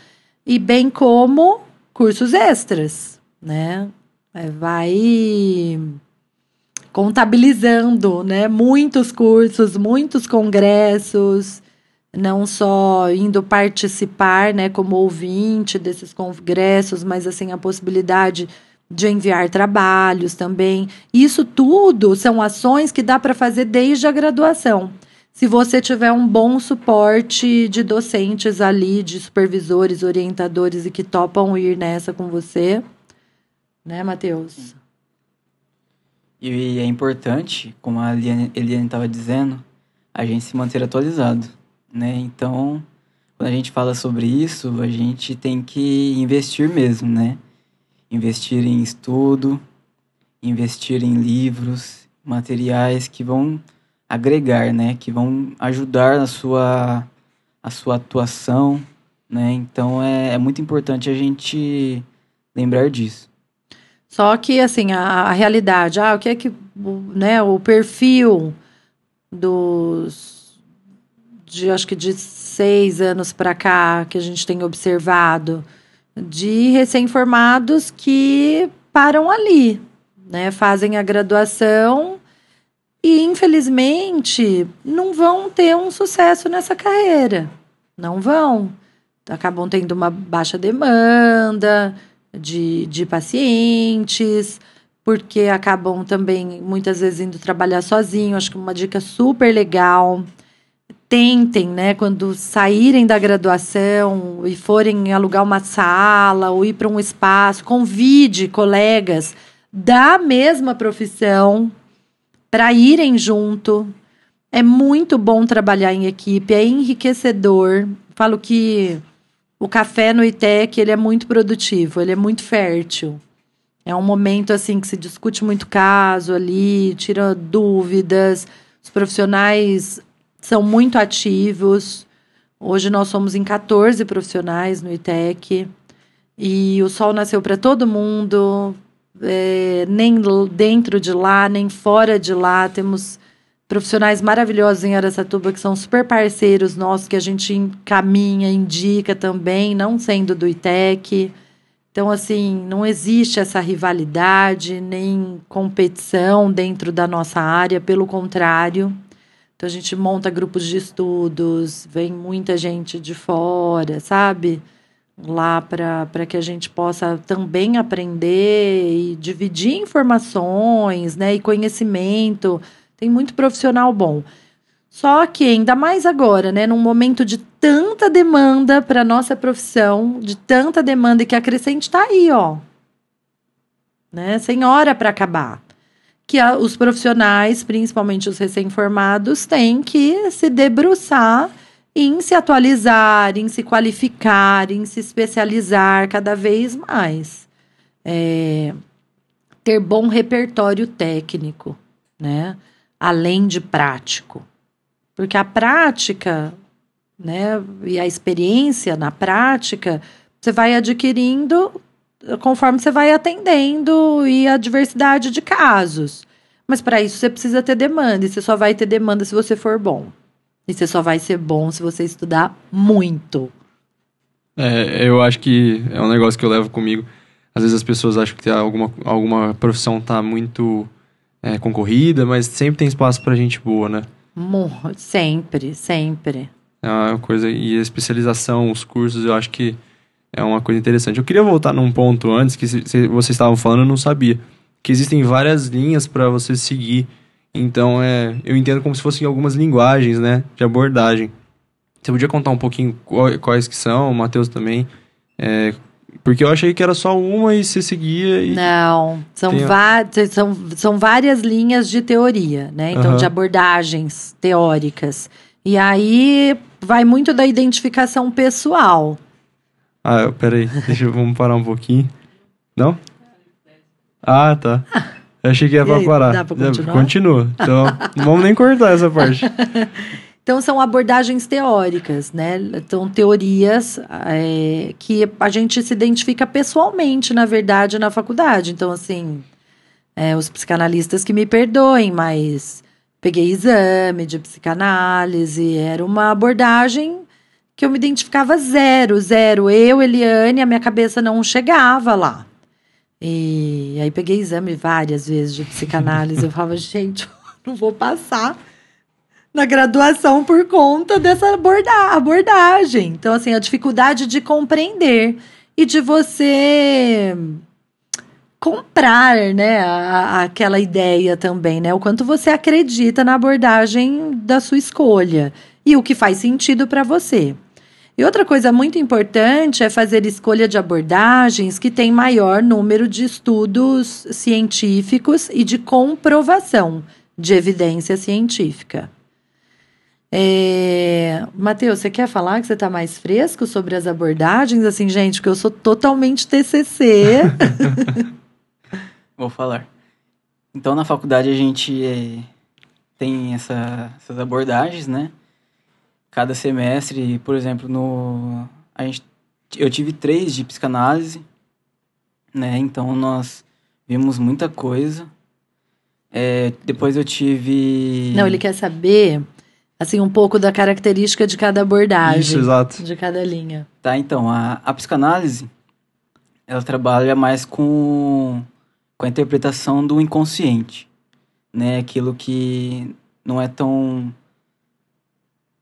e bem como cursos extras, né? É, vai contabilizando, né? Muitos cursos, muitos congressos, não só indo participar, né, como ouvinte desses congressos, mas assim a possibilidade de enviar trabalhos também. Isso tudo são ações que dá para fazer desde a graduação se você tiver um bom suporte de docentes ali, de supervisores, orientadores e que topam ir nessa com você, né, Matheus? E é importante, como a Eliane estava dizendo, a gente se manter atualizado, né? Então, quando a gente fala sobre isso, a gente tem que investir mesmo, né? Investir em estudo, investir em livros, materiais que vão agregar, né? Que vão ajudar a sua, a sua atuação, né? Então é, é muito importante a gente lembrar disso. Só que, assim, a, a realidade, ah, o que é que, né, o perfil dos, de, acho que de seis anos para cá, que a gente tem observado, de recém-formados que param ali, né, fazem a graduação e, infelizmente, não vão ter um sucesso nessa carreira. Não vão. Acabam tendo uma baixa demanda, de, de pacientes, porque acabam também muitas vezes indo trabalhar sozinho. Acho que uma dica super legal. Tentem, né, quando saírem da graduação e forem alugar uma sala ou ir para um espaço, convide colegas da mesma profissão para irem junto. É muito bom trabalhar em equipe, é enriquecedor. Falo que o café no ITEC ele é muito produtivo, ele é muito fértil. É um momento assim que se discute muito caso ali, tira dúvidas. Os profissionais são muito ativos. Hoje nós somos em 14 profissionais no ITEC. E o sol nasceu para todo mundo, é, nem dentro de lá, nem fora de lá. Temos profissionais maravilhosos em Aracatuba que são super parceiros nossos, que a gente encaminha, indica também, não sendo do ITEC. Então, assim, não existe essa rivalidade, nem competição dentro da nossa área, pelo contrário. Então, a gente monta grupos de estudos, vem muita gente de fora, sabe? Lá para que a gente possa também aprender e dividir informações, né? E conhecimento. Tem muito profissional bom. Só que ainda mais agora, né, num momento de tanta demanda para nossa profissão, de tanta demanda e que a crescente está aí, ó. Né, sem hora para acabar. Que a- os profissionais, principalmente os recém-formados, têm que se debruçar em se atualizar, em se qualificar, em se especializar cada vez mais. É, ter bom repertório técnico, né? Além de prático. Porque a prática, né, e a experiência na prática, você vai adquirindo conforme você vai atendendo e a diversidade de casos. Mas para isso você precisa ter demanda, e você só vai ter demanda se você for bom. E você só vai ser bom se você estudar muito. É, eu acho que é um negócio que eu levo comigo. Às vezes as pessoas acham que alguma, alguma profissão tá muito é, concorrida, mas sempre tem espaço pra gente boa, né? Sempre, sempre. É uma coisa. E a especialização, os cursos, eu acho que é uma coisa interessante. Eu queria voltar num ponto antes que vocês estavam falando, eu não sabia. Que existem várias linhas para você seguir. Então, é, eu entendo como se fossem algumas linguagens, né? De abordagem. Você podia contar um pouquinho quais que são, o Matheus também? É, porque eu achei que era só uma e você seguia e. Não, são, Tem são, são várias linhas de teoria, né? Então, Aham. de abordagens teóricas. E aí vai muito da identificação pessoal. Ah, peraí, deixa eu, vamos parar um pouquinho. Não? Ah, tá. Eu achei que ia E aí, parar. dá pra continuar? Continua. Então, não vamos nem cortar essa parte. Então, são abordagens teóricas, né? Então, teorias é, que a gente se identifica pessoalmente, na verdade, na faculdade. Então, assim, é, os psicanalistas que me perdoem, mas peguei exame de psicanálise, era uma abordagem que eu me identificava zero, zero. Eu, Eliane, a minha cabeça não chegava lá. E aí peguei exame várias vezes de psicanálise. Eu falava, gente, eu não vou passar na graduação por conta dessa aborda abordagem. Então, assim, a dificuldade de compreender e de você comprar, né, a- aquela ideia também, né? O quanto você acredita na abordagem da sua escolha e o que faz sentido para você. E outra coisa muito importante é fazer escolha de abordagens que tem maior número de estudos científicos e de comprovação de evidência científica. É... Matheus, você quer falar que você está mais fresco sobre as abordagens? Assim, gente, porque eu sou totalmente TCC. Vou falar. Então, na faculdade a gente eh, tem essa- essas abordagens, né? Cada semestre, por exemplo, no a gente, eu tive três de psicanálise, né? Então nós vimos muita coisa. É, depois eu tive. Não, ele quer saber, assim, um pouco da característica de cada abordagem. Isso, exato. De cada linha. Tá, então, a, a psicanálise, ela trabalha mais com, com a interpretação do inconsciente, né? Aquilo que não é tão...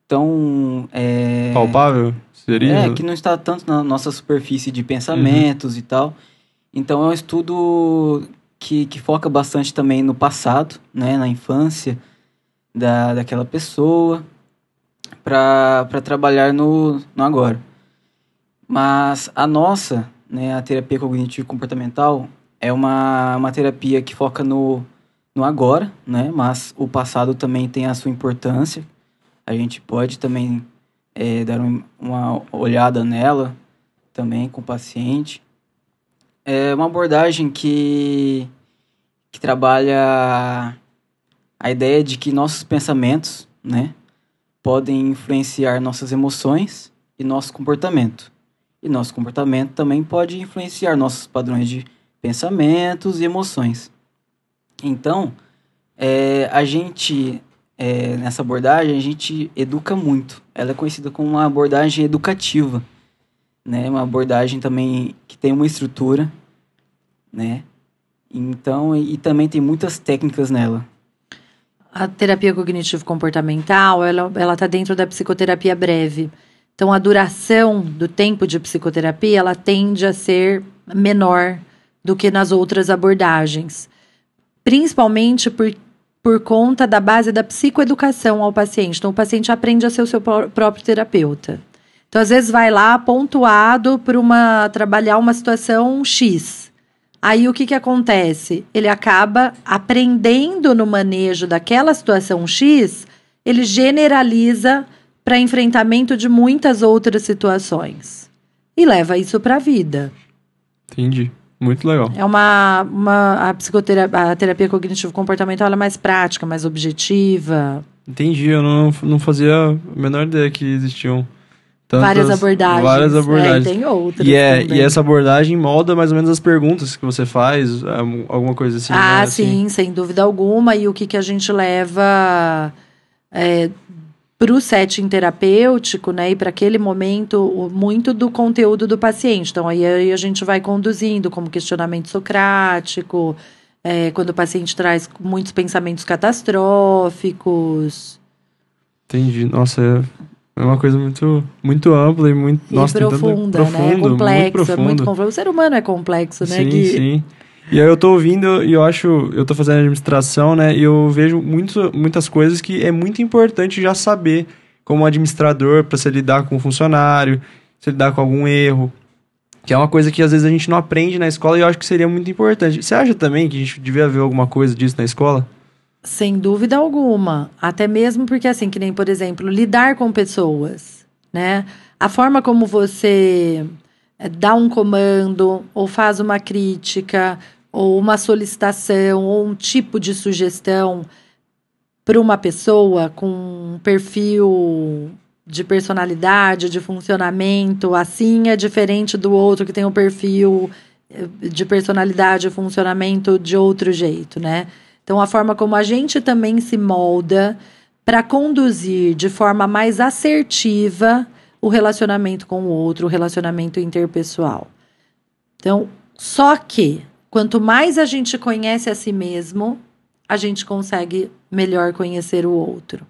tão... É, Palpável? Seria? É, que não está tanto na nossa superfície de pensamentos uhum. e tal. Então, é um estudo que, que foca bastante também no passado, né? Na infância da, daquela pessoa, para trabalhar no, no agora. Mas a nossa, né, a terapia cognitivo comportamental, é uma, uma terapia que foca no, no agora, né? Mas o passado também tem a sua importância. A gente pode também é, dar um, uma olhada nela também com o paciente. É uma abordagem que, que trabalha a ideia de que nossos pensamentos, né, podem influenciar nossas emoções e nosso comportamento. E nosso comportamento também pode influenciar nossos padrões de pensamentos e emoções. Então, é, a gente, é, nessa abordagem, a gente educa muito. Ela é conhecida como uma abordagem educativa, né? Uma abordagem também que tem uma estrutura, né? Então, e, e também tem muitas técnicas nela. A terapia cognitivo-comportamental, ela, ela tá dentro da psicoterapia breve. Então, a duração do tempo de psicoterapia, ela tende a ser menor do que nas outras abordagens. Principalmente por, por conta da base da psicoeducação ao paciente. Então, o paciente aprende a ser o seu próprio terapeuta. Então, às vezes, vai lá pontuado para uma trabalhar uma situação X. Aí, o que, que acontece? Ele acaba aprendendo no manejo daquela situação X, ele generaliza para enfrentamento de muitas outras situações. E leva isso para a vida. Entendi. Muito legal. É uma, uma a psicoterapia, a terapia cognitivo comportamental é mais prática, mais objetiva. Entendi, eu não, não fazia a menor ideia que existiam tantas, várias abordagens. Várias abordagens. É, e tem outras. E, é, e essa abordagem molda mais ou menos as perguntas que você faz, é, alguma coisa assim. Ah, né? sim, assim. sem dúvida alguma. E o que, que a gente leva é, para o setting terapêutico, né, e para aquele momento, muito do conteúdo do paciente. Então, aí, aí a gente vai conduzindo, como questionamento socrático, é, quando o paciente traz muitos pensamentos catastróficos. Entendi. Nossa, é, é uma coisa muito, muito ampla e muito e nossa, profunda, tanta, né? Profundo, complexa, muito profundo. muito. O ser humano é complexo, né? Sim, sim. E aí eu tô ouvindo e eu acho, eu tô fazendo administração, né? E eu vejo muito, muitas coisas que é muito importante já saber como administrador para se lidar com o funcionário, se lidar com algum erro, que é uma coisa que às vezes a gente não aprende na escola e eu acho que seria muito importante. Você acha também que a gente devia ver alguma coisa disso na escola? Sem dúvida alguma. Até mesmo porque, assim, que nem, por exemplo, lidar com pessoas, né? A forma como você eh, dá um comando ou faz uma crítica ou uma solicitação, ou um tipo de sugestão para uma pessoa com um perfil de personalidade, de funcionamento, assim é diferente do outro que tem um perfil eh, de personalidade e funcionamento de outro jeito, né? Então, a forma como a gente também se molda para conduzir de forma mais assertiva o relacionamento com o outro, o relacionamento interpessoal. Então, só que Quanto mais a gente conhece a si mesmo, a gente consegue melhor conhecer o outro.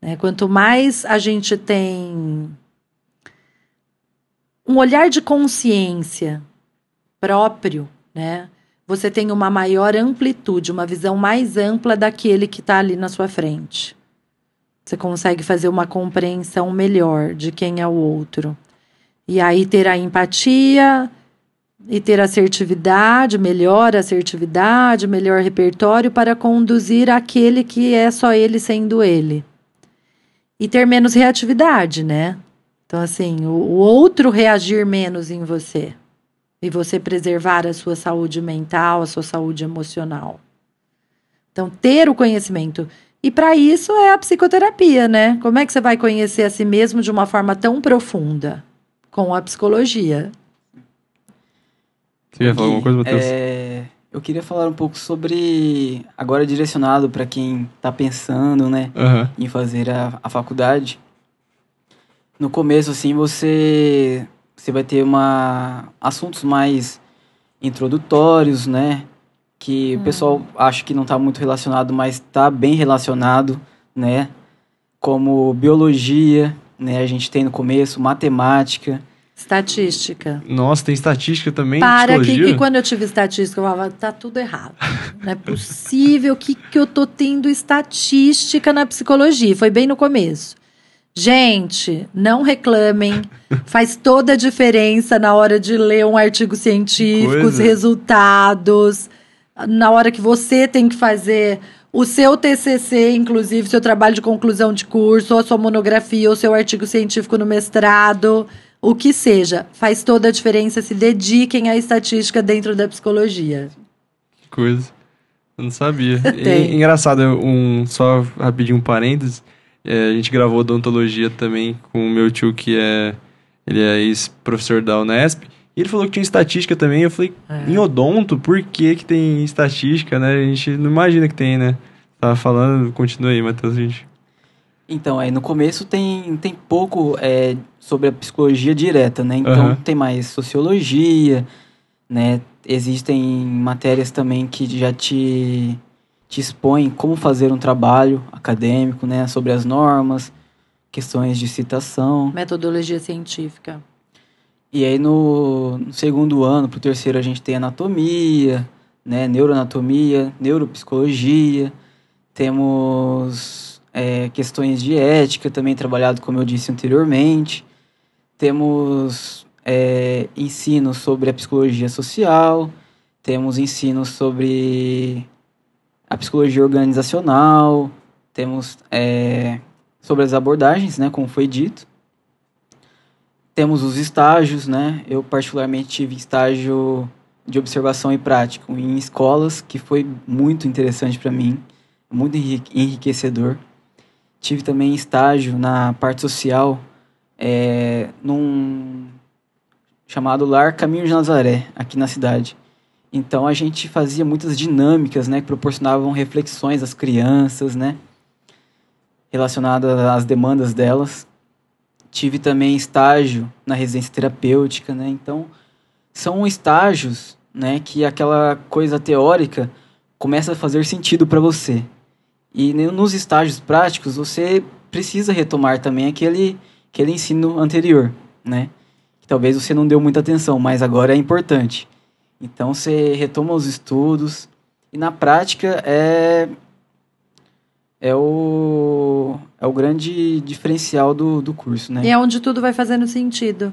Né? Quanto mais a gente tem um olhar de consciência próprio, né? Você tem uma maior amplitude, uma visão mais ampla daquele que está ali na sua frente. Você consegue fazer uma compreensão melhor de quem é o outro. E aí ter a empatia, e ter assertividade, melhor assertividade, melhor repertório para conduzir aquele que é só ele sendo ele. E ter menos reatividade, né? Então, assim, o, o outro reagir menos em você. E você preservar a sua saúde mental, a sua saúde emocional. Então, ter o conhecimento. E para isso é a psicoterapia, né? Como é que você vai conhecer a si mesmo de uma forma tão profunda? com a psicologia. Você ia falar alguma coisa, Matheus? É, eu queria falar um pouco sobre, agora direcionado para quem está pensando, né, Aham. em fazer a, a faculdade. No começo, assim, você, você vai ter uma, assuntos mais introdutórios, né, que o pessoal acha que não está muito relacionado, mas está bem relacionado, né, como biologia, né, a gente tem no começo, matemática, Estatística. Nossa, tem estatística também? Para que, que quando eu tive estatística, eu falava, tá tudo errado. Não é possível que, que eu tô tendo estatística na psicologia. Foi bem no começo. Gente, não reclamem. Faz toda a diferença na hora de ler um artigo científico, os resultados. Na hora que você tem que fazer o seu TCC, inclusive, seu trabalho de conclusão de curso, ou a sua monografia, ou seu artigo científico no mestrado, o que seja, faz toda a diferença. Se dediquem à estatística dentro da psicologia. Que coisa. Eu não sabia. Tem. E, engraçado, um, só rapidinho um parênteses. é, a gente gravou odontologia também com o meu tio, que é. Ele é ex-professor da Unesp. E ele falou que tinha estatística também. Eu falei, É. em odonto, por que, que tem estatística, né? A gente não imagina que tem, né? Tava falando, continua aí, Matheus, gente. Então, aí no começo tem, tem pouco é, sobre a psicologia direta, né? Então Aham. tem mais sociologia, né? Existem matérias também que já te, te expõem como fazer um trabalho acadêmico, né? Sobre as normas, questões de citação. Metodologia científica. E aí no, no segundo ano, pro terceiro, a gente tem anatomia, né? Neuroanatomia, neuropsicologia. Temos é, questões de ética também trabalhado, como eu disse anteriormente. Temos é, ensino sobre a psicologia social. Temos ensino sobre a psicologia organizacional. Temos é, sobre as abordagens, né? Como foi dito. Temos os estágios, né? Eu particularmente tive estágio de observação e prática em escolas, que foi muito interessante para mim, muito enri- enriquecedor. Tive também estágio na parte social, é, num chamado Lar Caminho de Nazaré, aqui na cidade. Então a gente fazia muitas dinâmicas, né, que proporcionavam reflexões às crianças, né, relacionadas às demandas delas tive também estágio na residência terapêutica, né? Então, são estágios, né, que aquela coisa teórica começa a fazer sentido para você. E ne- nos estágios práticos, você precisa retomar também aquele, aquele ensino anterior, né? Talvez você não deu muita atenção, mas agora é importante. Então, você retoma os estudos e na prática é é o, é o grande diferencial do, do curso, né? E é onde tudo vai fazendo sentido.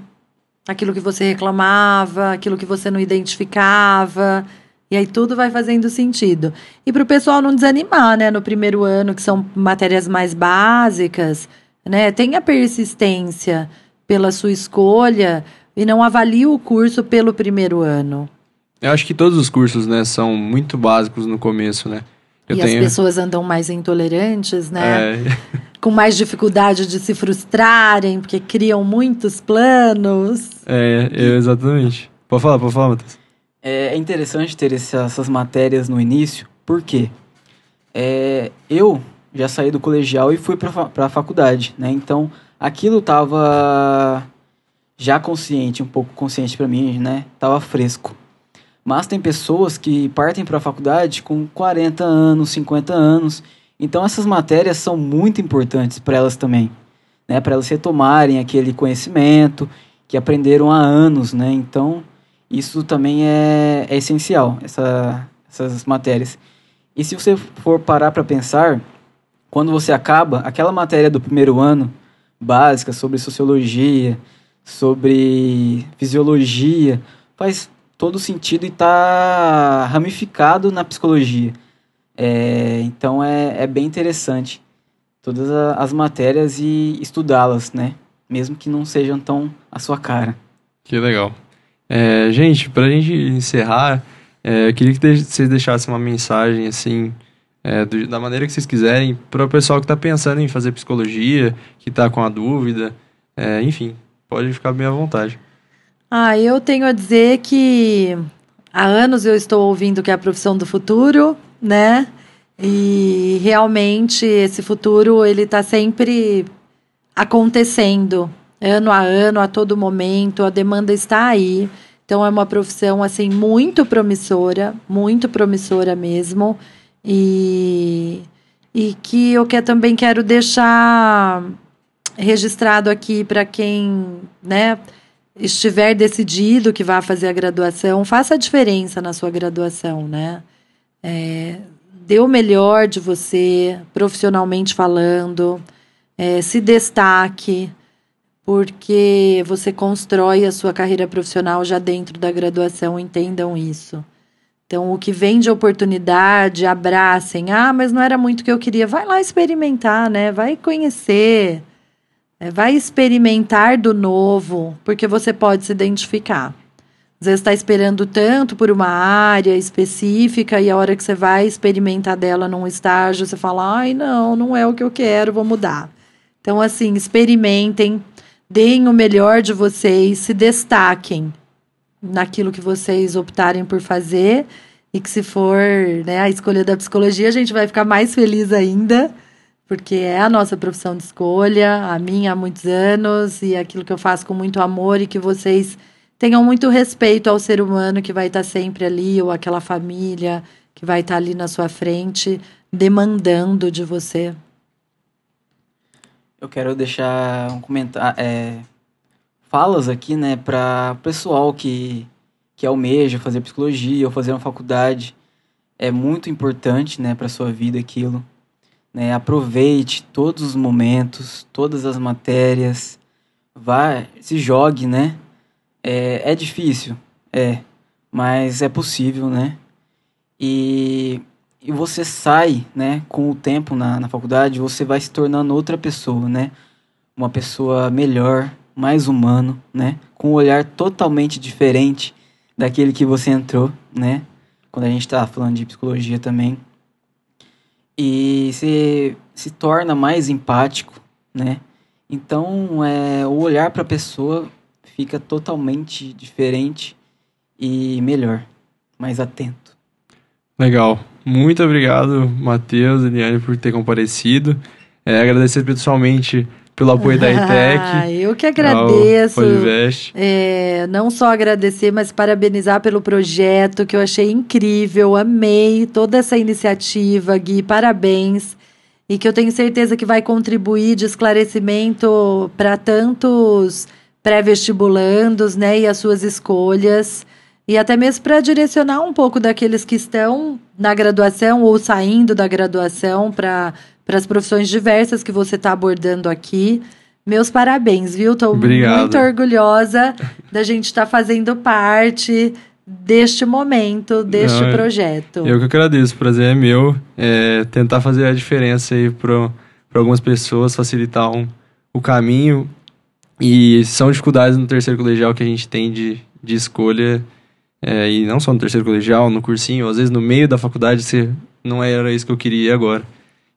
Aquilo que você reclamava, aquilo que você não identificava. E aí tudo vai fazendo sentido. E para o pessoal não desanimar, né? No primeiro ano, que são matérias mais básicas, né? Tenha persistência pela sua escolha e não avalie o curso pelo primeiro ano. Eu acho que todos os cursos, né, são muito básicos no começo, né? Eu e as pessoas andam mais intolerantes, né? É, Com mais dificuldade de se frustrarem, porque criam muitos planos. é, eu- exatamente. Pode falar, pode falar, Matheus. É interessante ter essas matérias no início, por quê? É, eu já saí do colegial e fui para a faculdade, né? Então, aquilo estava já consciente, um pouco consciente para mim, né? Tava fresco. Mas tem pessoas que partem para a faculdade com 40 anos, 50 anos. Então, essas matérias são muito importantes para elas também, né? Para elas retomarem aquele conhecimento que aprenderam há anos, né? Então, isso também é, é essencial, essa, essas matérias. E se você for parar para pensar, quando você acaba, aquela matéria do primeiro ano, básica, sobre sociologia, sobre fisiologia, faz todo sentido e está ramificado na psicologia. É, então é, é bem interessante todas a- as matérias e estudá-las, né? Mesmo que não sejam tão a sua cara. Que legal. É, gente, pra gente encerrar, é, eu queria que vocês deixassem uma mensagem, assim, é, do- da maneira que vocês quiserem, para o pessoal que tá pensando em fazer psicologia, que tá com a dúvida, é, enfim. pode ficar bem à vontade. Ah, eu tenho a dizer que há anos eu estou ouvindo que é a profissão do futuro, né? E realmente esse futuro ele está sempre acontecendo, ano a ano, a todo momento, a demanda está aí. Então é uma profissão assim muito promissora, muito promissora mesmo. E, e que eu que, também quero deixar registrado aqui para quem, né, estiver decidido que vai fazer a graduação, faça a diferença na sua graduação, né? É, dê o melhor de você, profissionalmente falando, é, se destaque, porque você constrói a sua carreira profissional já dentro da graduação, entendam isso. Então, o que vem de oportunidade, abracem. Ah, mas não era muito o que eu queria. Vai lá experimentar, né? Vai conhecer. É, vai experimentar do novo, porque você pode se identificar. Às vezes está esperando tanto por uma área específica e a hora que você vai experimentar dela num estágio, você fala: ai, não, não é o que eu quero, vou mudar. Então, assim, experimentem, deem o melhor de vocês, se destaquem naquilo que vocês optarem por fazer e que se for né, a escolha da psicologia, a gente vai ficar mais feliz ainda, porque é a nossa profissão de escolha, a minha há muitos anos e aquilo que eu faço com muito amor e que vocês tenham muito respeito ao ser humano que vai estar sempre ali, ou aquela família que vai estar ali na sua frente, demandando de você. Eu quero deixar um comentário, é, falas aqui, né, para pessoal que, que almeja fazer psicologia ou fazer uma faculdade. É muito importante, né, para sua vida aquilo. Né? Aproveite todos os momentos, todas as matérias, vá, se jogue, né? É, é difícil, é, mas é possível, né? E, e você sai, né, com o tempo na, na faculdade, você vai se tornando outra pessoa, né? Uma pessoa melhor, mais humano, né? Com um olhar totalmente diferente daquele que você entrou, né? Quando a gente está falando de psicologia também. E se, se torna mais empático, né? Então, é, o olhar para a pessoa fica totalmente diferente e melhor, mais atento. Legal. Muito obrigado, Matheus, Eliane, por ter comparecido. É, agradecer pessoalmente pelo apoio da ITEC. Ah, eu que agradeço. É, não só agradecer, mas parabenizar pelo projeto, que eu achei incrível, amei toda essa iniciativa, Gui, parabéns. E que eu tenho certeza que vai contribuir de esclarecimento para tantos pré-vestibulandos, né, e as suas escolhas, e até mesmo para direcionar um pouco daqueles que estão na graduação ou saindo da graduação para as profissões diversas que você está abordando aqui. Meus parabéns, viu? Estou muito orgulhosa da gente estar tá fazendo parte deste momento, deste Não, projeto. Eu que agradeço, o prazer é meu. É, tentar fazer a diferença aí para algumas pessoas, facilitar um, o caminho e são dificuldades no terceiro colegial que a gente tem de, de escolha. É, e não só no terceiro colegial, no cursinho, às vezes no meio da faculdade você não era isso que eu queria agora.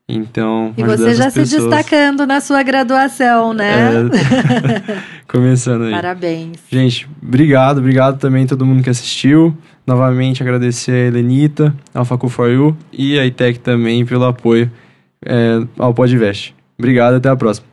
Então. E você já se destacando na sua graduação, né? É, começando aí. Parabéns. Gente, obrigado, obrigado também a todo mundo que assistiu. Novamente agradecer a Helenita, ao Facu For You e a ITEC também pelo apoio é, ao Podvest. Obrigado, até a próxima.